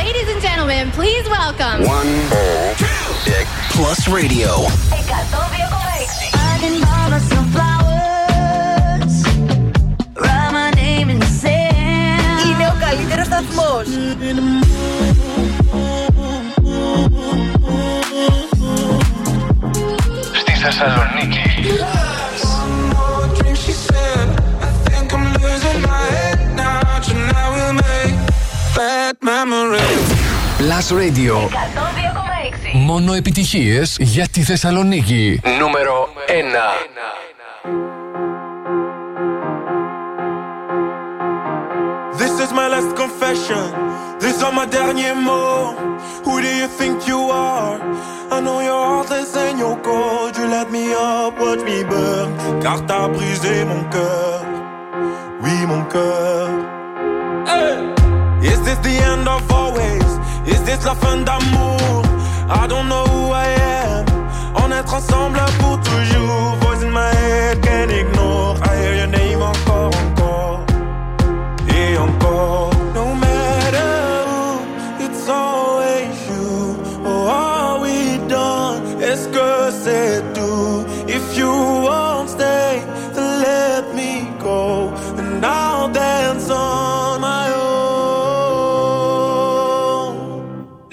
Ladies and gentlemen, please welcome. One, two, six. Plus Radio. I can buy myself flowers. Write my name in the sand. Είναι ο καλύτερος σταθμός. Στη Θεσσαλονίκη. Plus Radio. Μόνο επιτυχίες για τη Θεσσαλονίκη. Νούμερο 1. This is my last confession. These are my derniers mots. Who do you think you are? I know you're heartless and you're cold. You let me up, watch me burn. Car t'as brisé mon cœur. Oui, mon cœur. Hey! Is this the end of always? Is this la fin d'amour? I don't know who I am. En être ensemble pour toujours. Voice in my head, can't ignore. I hear your name encore, encore. Et encore.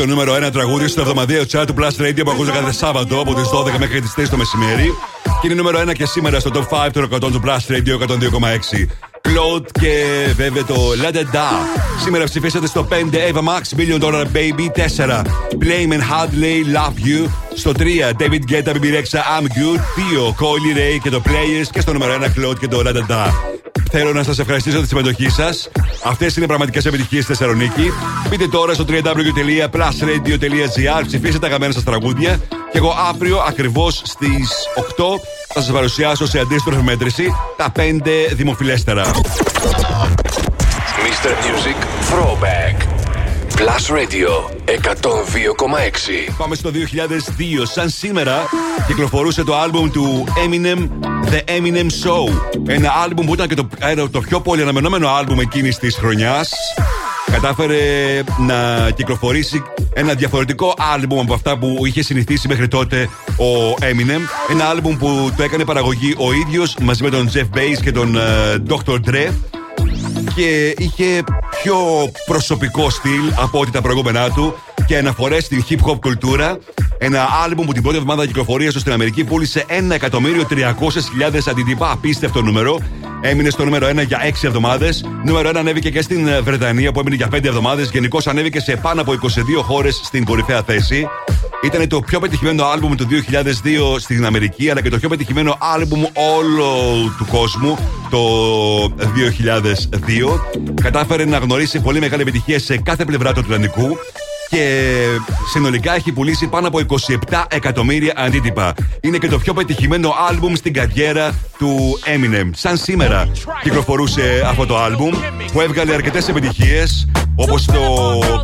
το νούμερο 1 τραγούδι στο εβδομαδιαίο chat του Plus Radio που ακούτε κάθε Σάββατο από τις 12 μέχρι τις 3 το μεσημέρι. Και είναι νούμερο 1 και σήμερα στο top 5 των 100 του Plus Radio 102,6. Claude και βέβαια το Let It Da. Σήμερα ψηφίσατε στο 5 Eva Max Million Dollar Baby. 4 Playman Hadley Love You. Στο 3 David Guetta BB Rexha I'm Good. 2 Coily Ray και το Players. Και στο νούμερο 1 Claude και το Let It Da. Θέλω να σας ευχαριστήσω για τη συμμετοχή σας. Αυτές είναι πραγματικές επιτυχίες στη Θεσσαλονίκη. Μπείτε τώρα στο www.plusradio.gr, ψηφίστε τα αγαπημένα σας τραγούδια. Και εγώ αύριο ακριβώς στις 8 θα σας παρουσιάσω σε αντίστροφη μέτρηση τα 5 δημοφιλέστερα. Mr. Music Throwback. Plus Radio 102,6. Πάμε στο 2002. Σαν σήμερα κυκλοφορούσε το άλμπουμ του Eminem The Eminem Show. Ένα άλμπουμ που ήταν και το, ένα- το πιο πολύ αναμενόμενο άλμπουμ εκείνης της χρονιάς. Κατάφερε να κυκλοφορήσει ένα διαφορετικό άλμπουμ από αυτά που είχε συνηθίσει μέχρι τότε ο Eminem. Ένα άλμπουμ που το έκανε παραγωγή ο ίδιος μαζί με τον Jeff Bass και τον ε, Dr. Dre και είχε πιο προσωπικό στυλ από ό,τι τα προηγούμενά του και αναφορές στην hip hop κουλτούρα. Ένα άλμπουμ που την πρώτη εβδομάδα κυκλοφορία του στην Αμερική πούλησε 1.300.000 αντιτύπα. Απίστευτο νούμερο. Έμεινε στο νούμερο 1 για 6 εβδομάδες. Νούμερο 1 ανέβηκε και στην ε, Βρετανία που έμεινε για 5 εβδομάδες. Γενικώς ανέβηκε σε πάνω από 22 χώρες στην κορυφαία θέση. Ήταν το πιο πετυχημένο άλμπουμ του 2002 στην Αμερική, αλλά και το πιο πετυχημένο άλμπουμ όλο του κόσμου το 2002. Κατάφερε να γνωρίσει πολύ μεγάλη επιτυχία σε κάθε πλευρά του Ατλαντικού και συνολικά έχει πουλήσει πάνω από 27 εκατομμύρια αντίτυπα. Είναι και το πιο πετυχημένο άλμπουμ στην καριέρα του Eminem. Σαν σήμερα κυκλοφορούσε αυτό το άλμπουμ που έβγαλε αρκετές επιτυχίες όπως το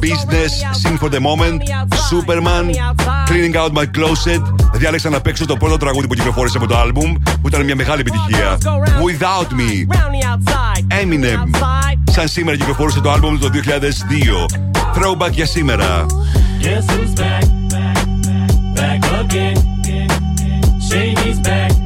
Business, Sing for the Moment, Superman, Cleaning Out My Closet. Διάλεξα να παίξω το πρώτο τραγούδι που κυκλοφόρησε από το άλμπουμ που ήταν μια μεγάλη επιτυχία. Without Me, Eminem. Σαν σήμερα κυκλοφορούσε το άλμπουμ το 2002. Throwback για σήμερα. Guess who's back? Back again. Shady's back.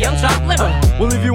Young chopped liver. Well, if you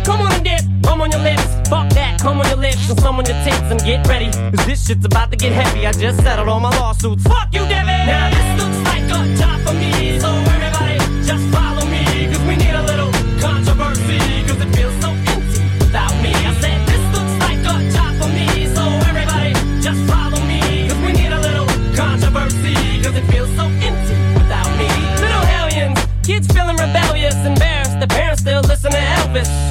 come on and dip, come on your lips, fuck that, come on your lips and some on your tits and get ready. Cause this shit's about to get heavy. I just settled all my lawsuits. Fuck you, Devin! Now this looks like a job for me, so everybody just follow me. Cause we need a little controversy, cause it feels so empty without me. I said this looks like a job for me, so everybody just follow me. Cause we need a little controversy, cause it feels so empty without me. Little hellions, kids feeling rebellious, embarrassed, the parents still listen to Elvis.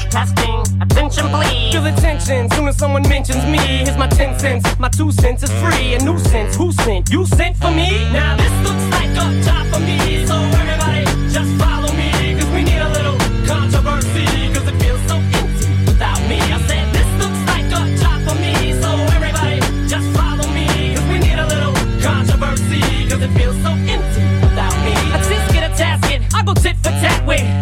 Testing, attention please. Feel the tension soon as someone mentions me. Here's my 10 cents. My two cents is free. A nuisance. Who sent? You sent for me? Now this looks like a job for me. So everybody just follow me. Cause we need a little controversy. Cause it feels so empty without me. I said this looks like a job for me. So everybody just follow me. Cause we need a little controversy. Cause it feels so empty without me. I just get a tasket. I go tit for tat with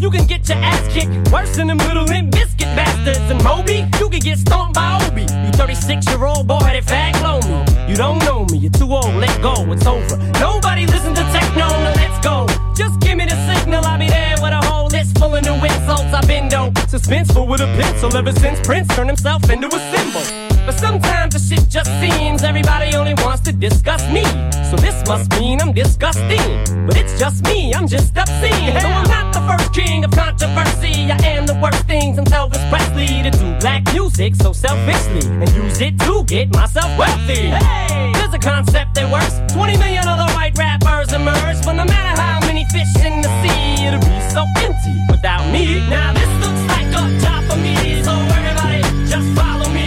You can get your ass kicked. Worse than the middle and biscuit bastards. And Moby, you can get stomped by Obi. You 36 year old boy that fag blow me. You don't know me, you're too old, let go, it's over. Nobody listen to techno, now let's go. Just give me the signal, I'll be there with a whole list full of new insults. I've been dope, suspenseful with a pencil ever since Prince turned himself into a symbol. But sometimes the shit just seems everybody only wants to discuss me. So this must mean I'm disgusting. But it's just me, I'm just obscene. No, I'm not the first king of controversy. I am the worst things since Elvis Presley to do black music so selfishly and use it to get myself wealthy. Hey, there's a concept that works. 20 million other white rappers emerge, but no matter how many fish in the sea, it'll be so empty without me. Now this looks like a job for me, so everybody just follow me,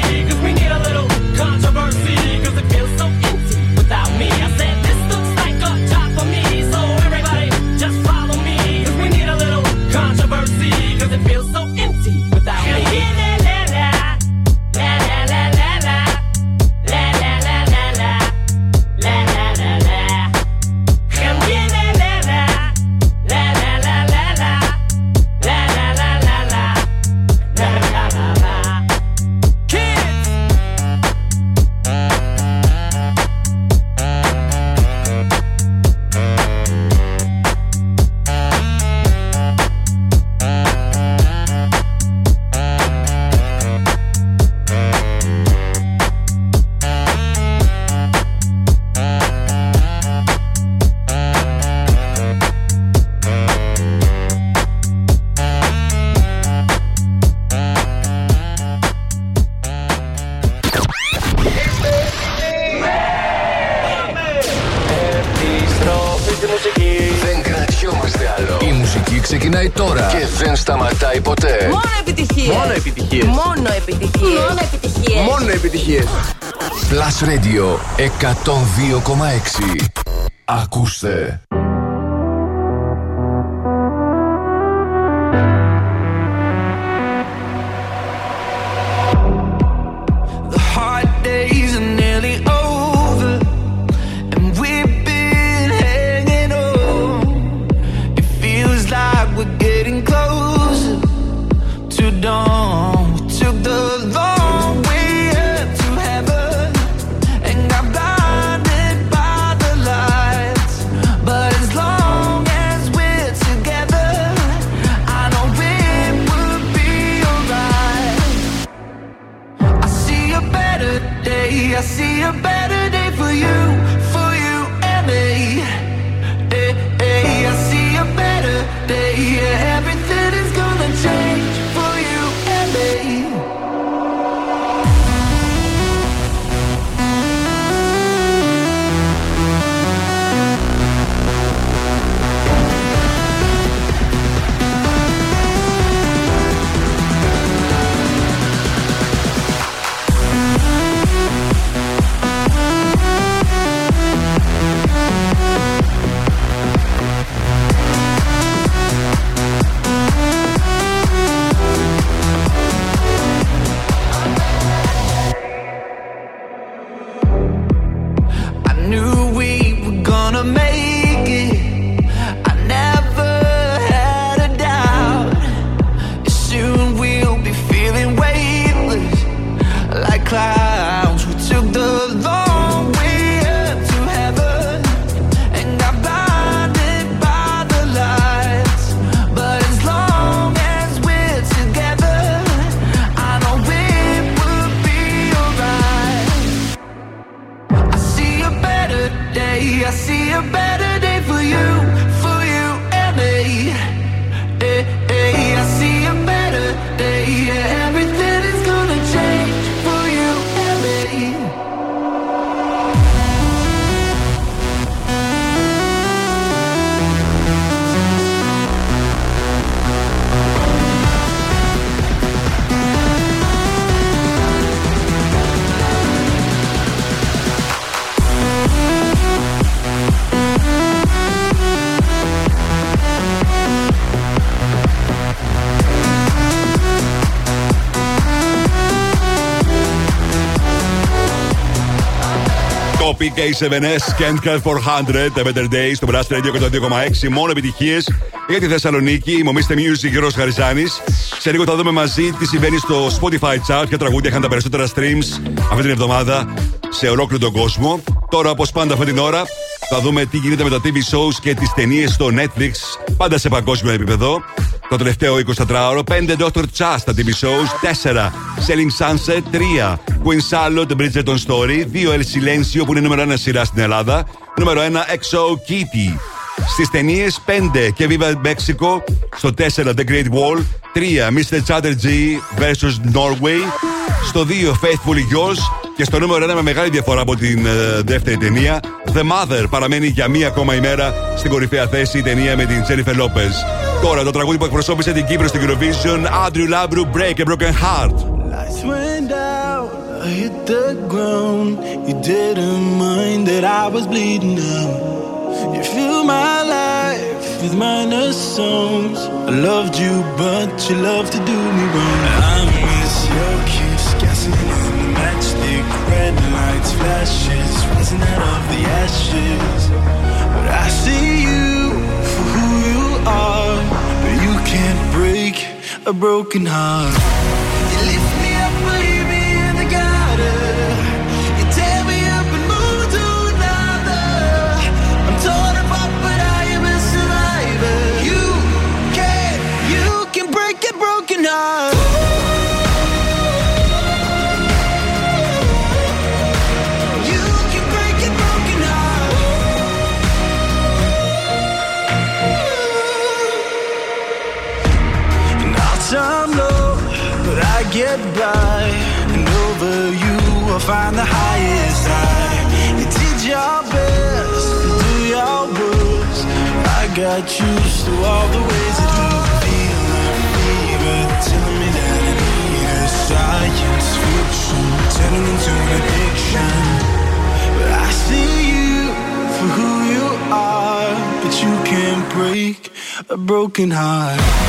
Radio 102,6. Ακούστε. K7S, Can't 400, The Better Days, στο Blast Radio 102,6. Μόνο επιτυχίες για τη Θεσσαλονίκη. Η Μομίστε Music, Γιώργος Χαριζάνης. Σε λίγο θα δούμε μαζί τι συμβαίνει στο Spotify Chart. Ποια τραγούδια είχαν τα περισσότερα streams αυτή την εβδομάδα σε ολόκληρο τον κόσμο. Τώρα, όπως πάντα, αυτή την ώρα θα δούμε τι γίνεται με τα TV shows και τις ταινίες στο Netflix. Πάντα σε παγκόσμιο επίπεδο. Το τελευταίο 24ωρο, 5 Dr. Cha στα TV shows, 4 Selling Sunset, 3 Queen Charlotte Bridgerton Story, 2 El Silencio που είναι νούμερο 1 σειρά στην Ελλάδα, νούμερο 1 EXO Kitty. Στις ταινίες 5 και Viva Mexico, στο 4 The Great Wall, 3 Mr. Chatterjee vs. Norway, στο 2 Faithfully Yours και στο νούμερο 1 με μεγάλη διαφορά από την ε, δεύτερη ταινία, The Mother παραμένει για μία ακόμα ημέρα στην κορυφαία θέση η ταινία με την Jennifer Lopez. Τώρα το τραγούδι που εκπροσώπησε την Κύπρο στην Eurovision, Andrew Labru Break a Broken Heart. Hit the ground. You didn't mind that I was bleeding out. You filled my life with minor songs. I loved you, but you loved to do me wrong. I miss your kiss, gasoline in the matchstick, red lights, flashes, rising out of the ashes. But I see you for who you are, but you can't break a broken heart. Got used to all the ways that you feel like fever, telling me that I need a science fiction, turning into an addiction. But I see you for who you are, but you can't break a broken heart.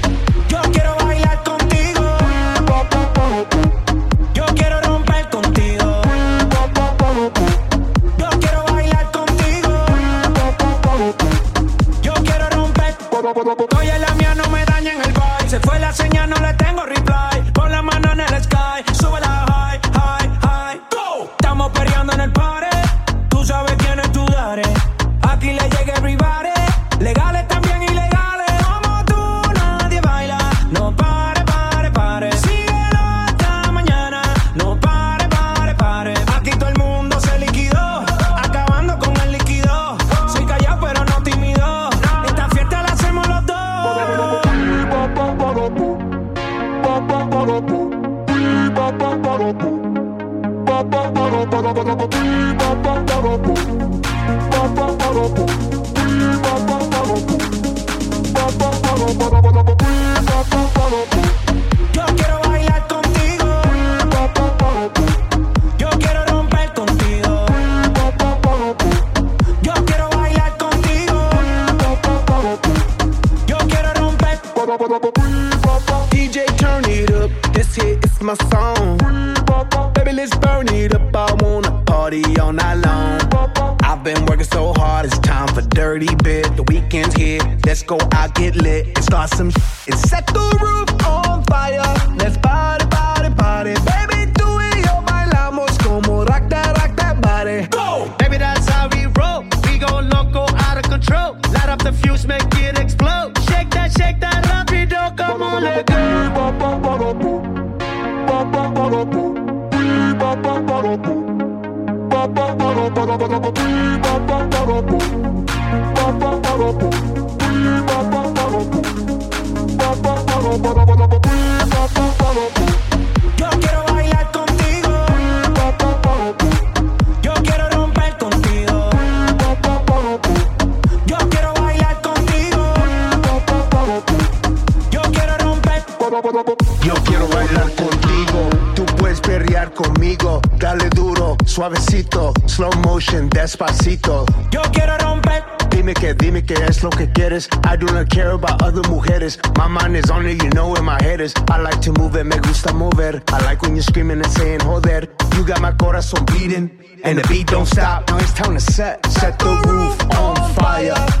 I do not care about other mujeres. My mind is on it, you know where my head is. I like to move it, me gusta mover. I like when you're screaming and saying joder. You got my corazón beating, and the beat don't stop. Now it's time to set, set the roof on fire.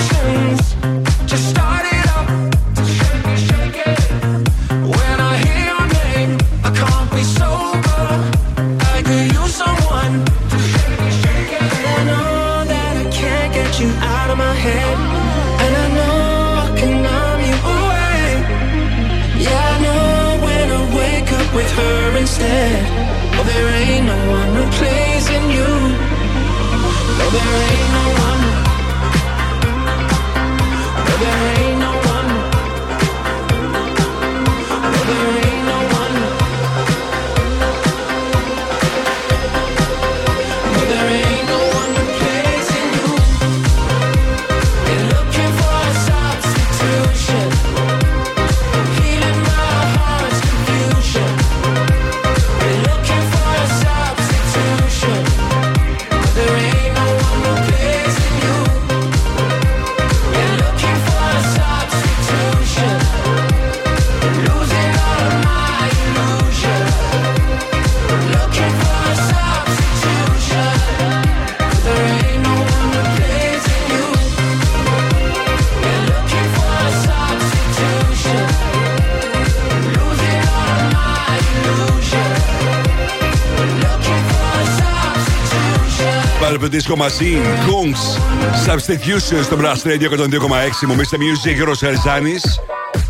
emotions Disco Machine, Kungs, Substitution στο Blast Radio 102,6. Μου Mr. Music, Γιώργο Χαριζάνη.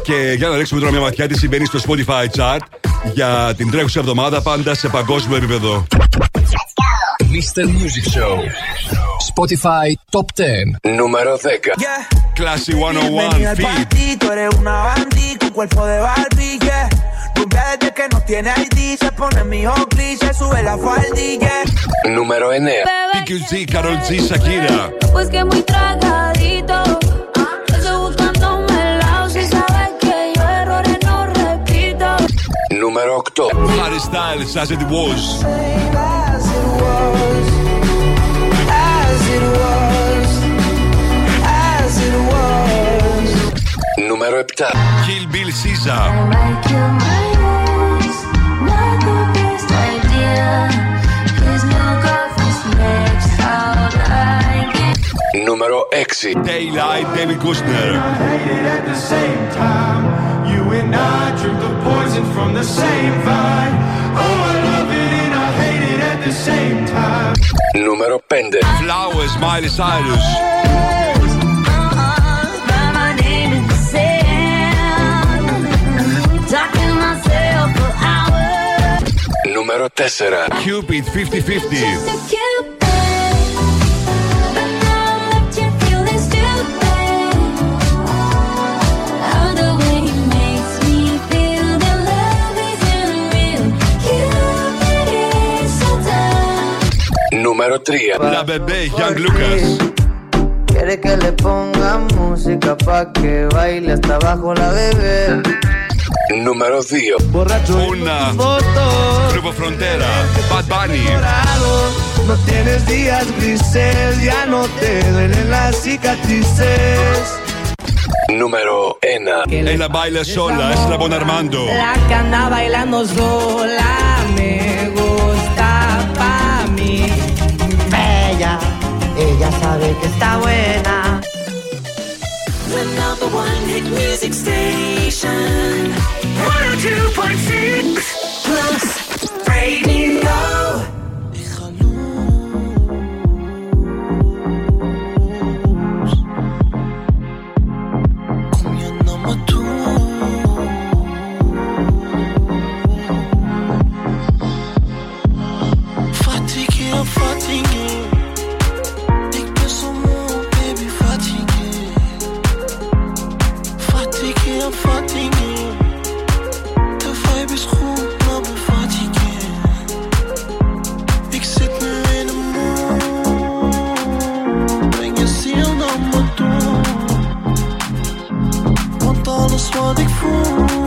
Και για να ρίξουμε τώρα μια ματιά τι συμβαίνει στο Spotify chart για την τρέχουσα εβδομάδα πάντα σε παγκόσμιο επίπεδο. Mr. Music Show. Spotify Top 10. Número 10. Classy 101 Bienvenida al Feed. party, tú eres una bandit con cuerpo de Barbie, yeah. Rumbia desde que no tiene ID, se pone mi Oakley, se sube la faldilla. Número 9. PQG, Carol G, Shakira. Pues que muy tragadito. Estoy buscándome el lado. Si sabes que yo errores no repito. Número 8. Harry Styles, As It Was. As it was, as it was, as it was. Número 7. Kill Bill Caesar. Número 6. Daylight, David Kushner. at the same time. You and I drink the poison from the same vine. Oh, I love it and I hate it at the same time. Número 5. Flowers, Miley Cyrus. Número 4. Cupid, 50-50. Número 3. La Bebé, Young Lucas. Quiere que le ponga música pa' que baile hasta abajo la bebé. Número 2. Una. Grupo Frontera, Bad Bunny. No tienes días grises, ya no te duelen las cicatrices. Número 1. Ella baila sola, es la Bon Armando. La que anda bailando sola me gusta pa' mí. Bella, ella sabe que está buena. The number one hit music station. 102.6 Plus Radio. soin des fous.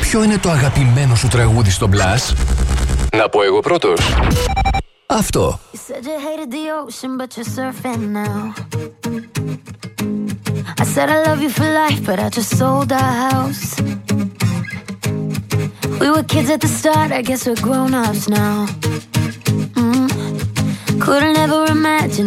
Ποιο είναι το αγαπημένο σου τραγούδι στο Blast? Να πω εγώ πρώτος. Αυτό. You said you hated the ocean, but you're surfing now. I said I kids at the start, I guess we're grown-ups now. Mm. Couldn't ever imagine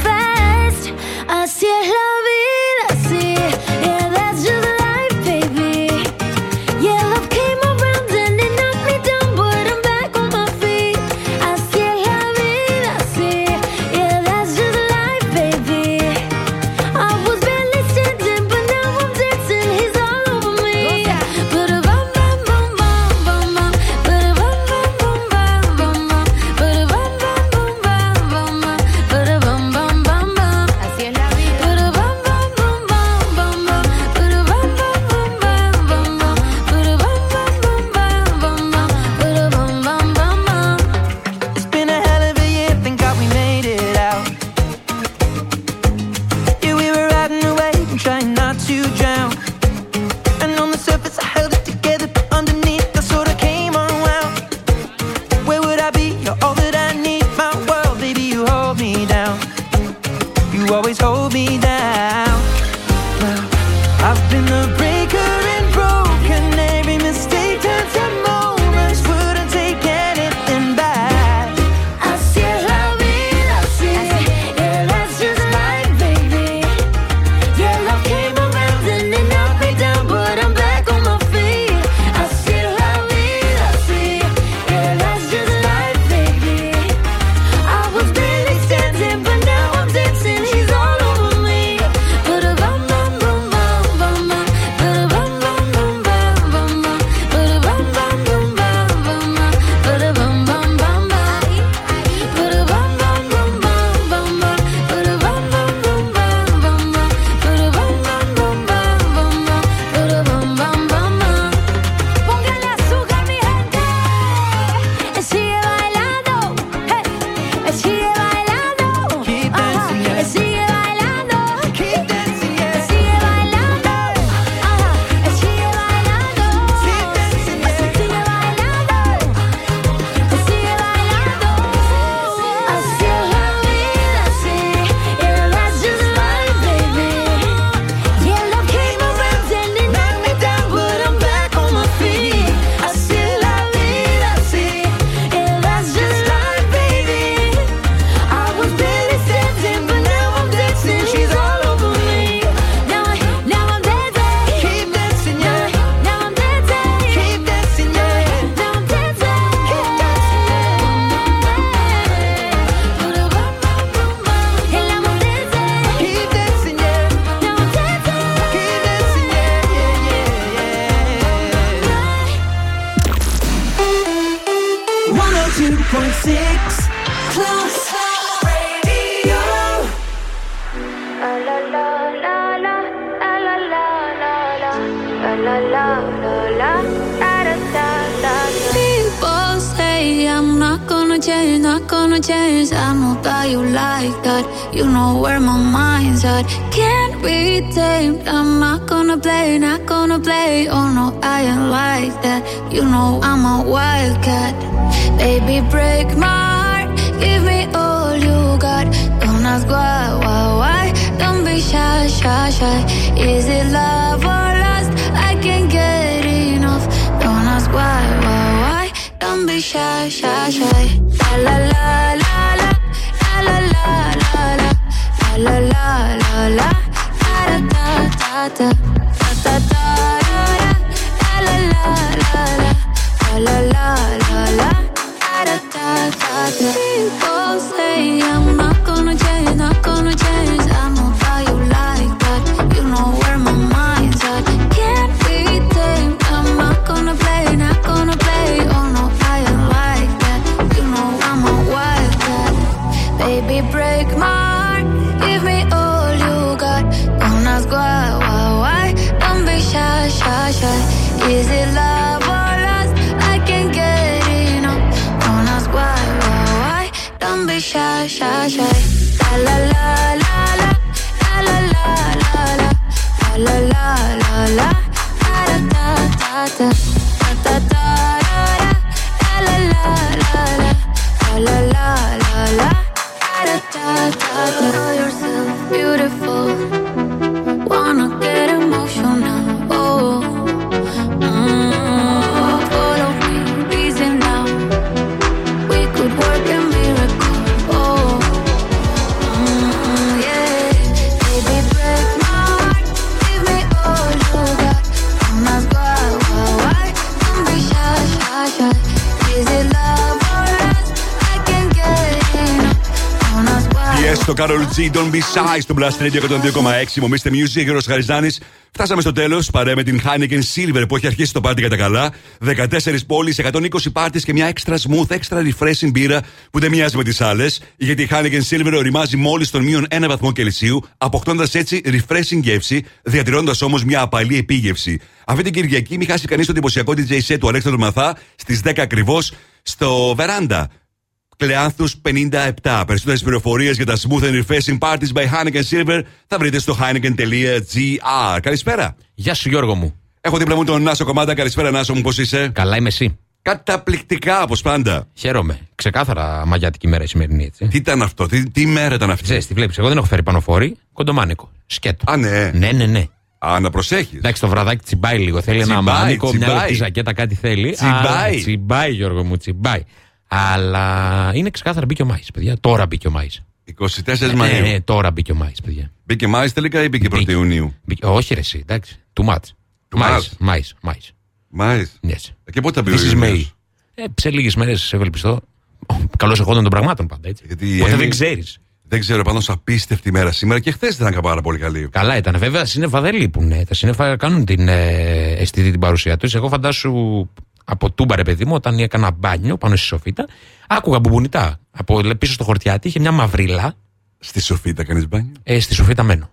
tamed. I'm not gonna play, not gonna play. Oh no, I ain't like that. You know I'm a wildcat. Baby, break my heart. Give me all you got. Don't ask why, why, why. Don't be shy, shy, shy. Is it love or lust? I can't get enough. Don't ask why, why, why. Don't be shy, shy, shy. La la la. la. Carol G. Don't be shy στο Blast Radio 102,6. Μομίστε Music, Γιώργος Χαριζάνης. Φτάσαμε στο τέλος. Παρέ με την Heineken Silver που έχει αρχίσει το πάρτι κατά καλά. 14 πόλεις, 120 πάρτις και μια extra smooth, extra refreshing μπύρα που δεν μοιάζει με τις άλλες. Γιατί η Heineken Silver οριμάζει μόλις τον μείον 1 βαθμό Κελσίου, αποκτώντας έτσι refreshing γεύση, διατηρώντας όμως μια απαλή επίγευση. Αυτή την Κυριακή μην χάσει κανείς το εντυπωσιακό DJ set του Αλέξανδρου Μαθά στις 10 ακριβώς στο Veranda. Κλεάνθου 57. Περισσότερες πληροφορίες για τα smooth and refreshing parties by Heineken Silver θα βρείτε στο heineken.gr. Καλησπέρα. Γεια σου, Γιώργο μου. Έχω δίπλα μου τον Νάσο Κομμάτα. Καλησπέρα, Νάσο μου, πώς είσαι; Καλά είμαι εσύ. Καταπληκτικά, όπως πάντα. Χαίρομαι. Ξεκάθαρα μαγιάτικη μέρα η σημερινή, έτσι. Τι ήταν αυτό, τι, τι μέρα ήταν αυτή; Ξέρεις, τι βλέπεις. Εγώ δεν έχω φέρει πανοφόρη, κοντομάνικο. Σκέτο. Α, ναι. Ναι, ναι, ναι. Α, να προσέχεις. Εντάξει, το βραδάκι τσιμπάει λίγο. Θέλει ένα Τσιμπάει, μάνικο, μια τσιμπάει. λεπτή ζακέτα, κάτι θέλει. Τσιμπάει. Α, τσιμπάει, Γιώργο μου, τσιμπάει. Αλλά είναι ξεκάθαρα μπήκε ο Μάης, παιδιά. Τώρα μπήκε ο Μάης. 24 Μαου. Ναι, ναι, τώρα μπήκε ο Μάης, παιδιά. Μπήκε Μάης τελικά ή μπήκε 1η Ιουνίου; Μπήκε- όχι, ρε, εσύ, εντάξει. Too much. Too Μάη, much. Μάης, Μάης. Μάης. Yes. Και πότε θα μπει ο This is Ιουνίος; May. Ε, σε λίγες μέρες ευελπιστώ. Καλώς εχόντων των πραγμάτων πάντα, έτσι. Γιατί η Ποτέ Έμι- δεν ξέρεις. Δεν ξέρω, πάντω απίστευτη μέρα σήμερα και χθες δεν ήταν πάρα πολύ καλή. Καλά ήταν. Βέβαια, σύννεφα δεν λείπουν. Τα σύννεφα κάνουν την ε, αισθητή την παρουσία τους. Εγώ φαντάσου από τούμπα, ρε παιδί μου, όταν έκανα μπάνιο πάνω στη σοφίτα, άκουγα μπουμπουνιτά. Από λε, πίσω στο χορτιάτι είχε μια μαυρίλα. Στη σοφίτα κάνεις μπάνιο; Ε, στη σοφίτα μένω.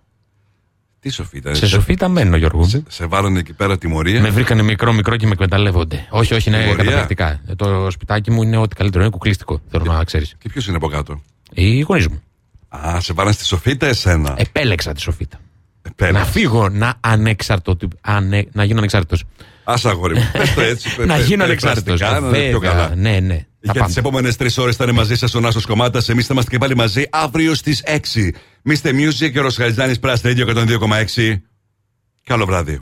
Τι σοφίτα, Σε σοφίτα μένω, Γιώργο. μου. Σε βάλανε εκεί πέρα τιμωρία; Με βρήκανε μικρό, μικρό και με εκμεταλλεύονται. Όχι, όχι, είναι Τιμωρία; καταπληκτικά. Ε, Το σπιτάκι μου είναι ό,τι καλύτερο. Είναι κουκλίστικο. Θέλω να ξέρεις. Και ποιος είναι από κάτω; Οι γονείς μου. Α, σε βάλανε στη σοφίτα εσένα; Επέλεξα τη σοφίτα. Επέλεξες. Να φύγω να ανεξαρτώ. ανε- να γίνω ανεξάρτητος. Α αγόρι μου. Πες το έτσι. να πε- γίνω πε- ανεξάρτητος. περαστικά, να είναι πιο καλά. Ναι, ναι. Τα Για πάντα. τις επόμενες τρεις ώρες θα είναι μαζί σας ο Νάσος Κομμάτας. Εμείς θα είμαστε και πάλι μαζί αύριο στις 6. Μίστε Music και ο Ροσχαριζάνη Press Radio 102,6. Καλό βράδυ.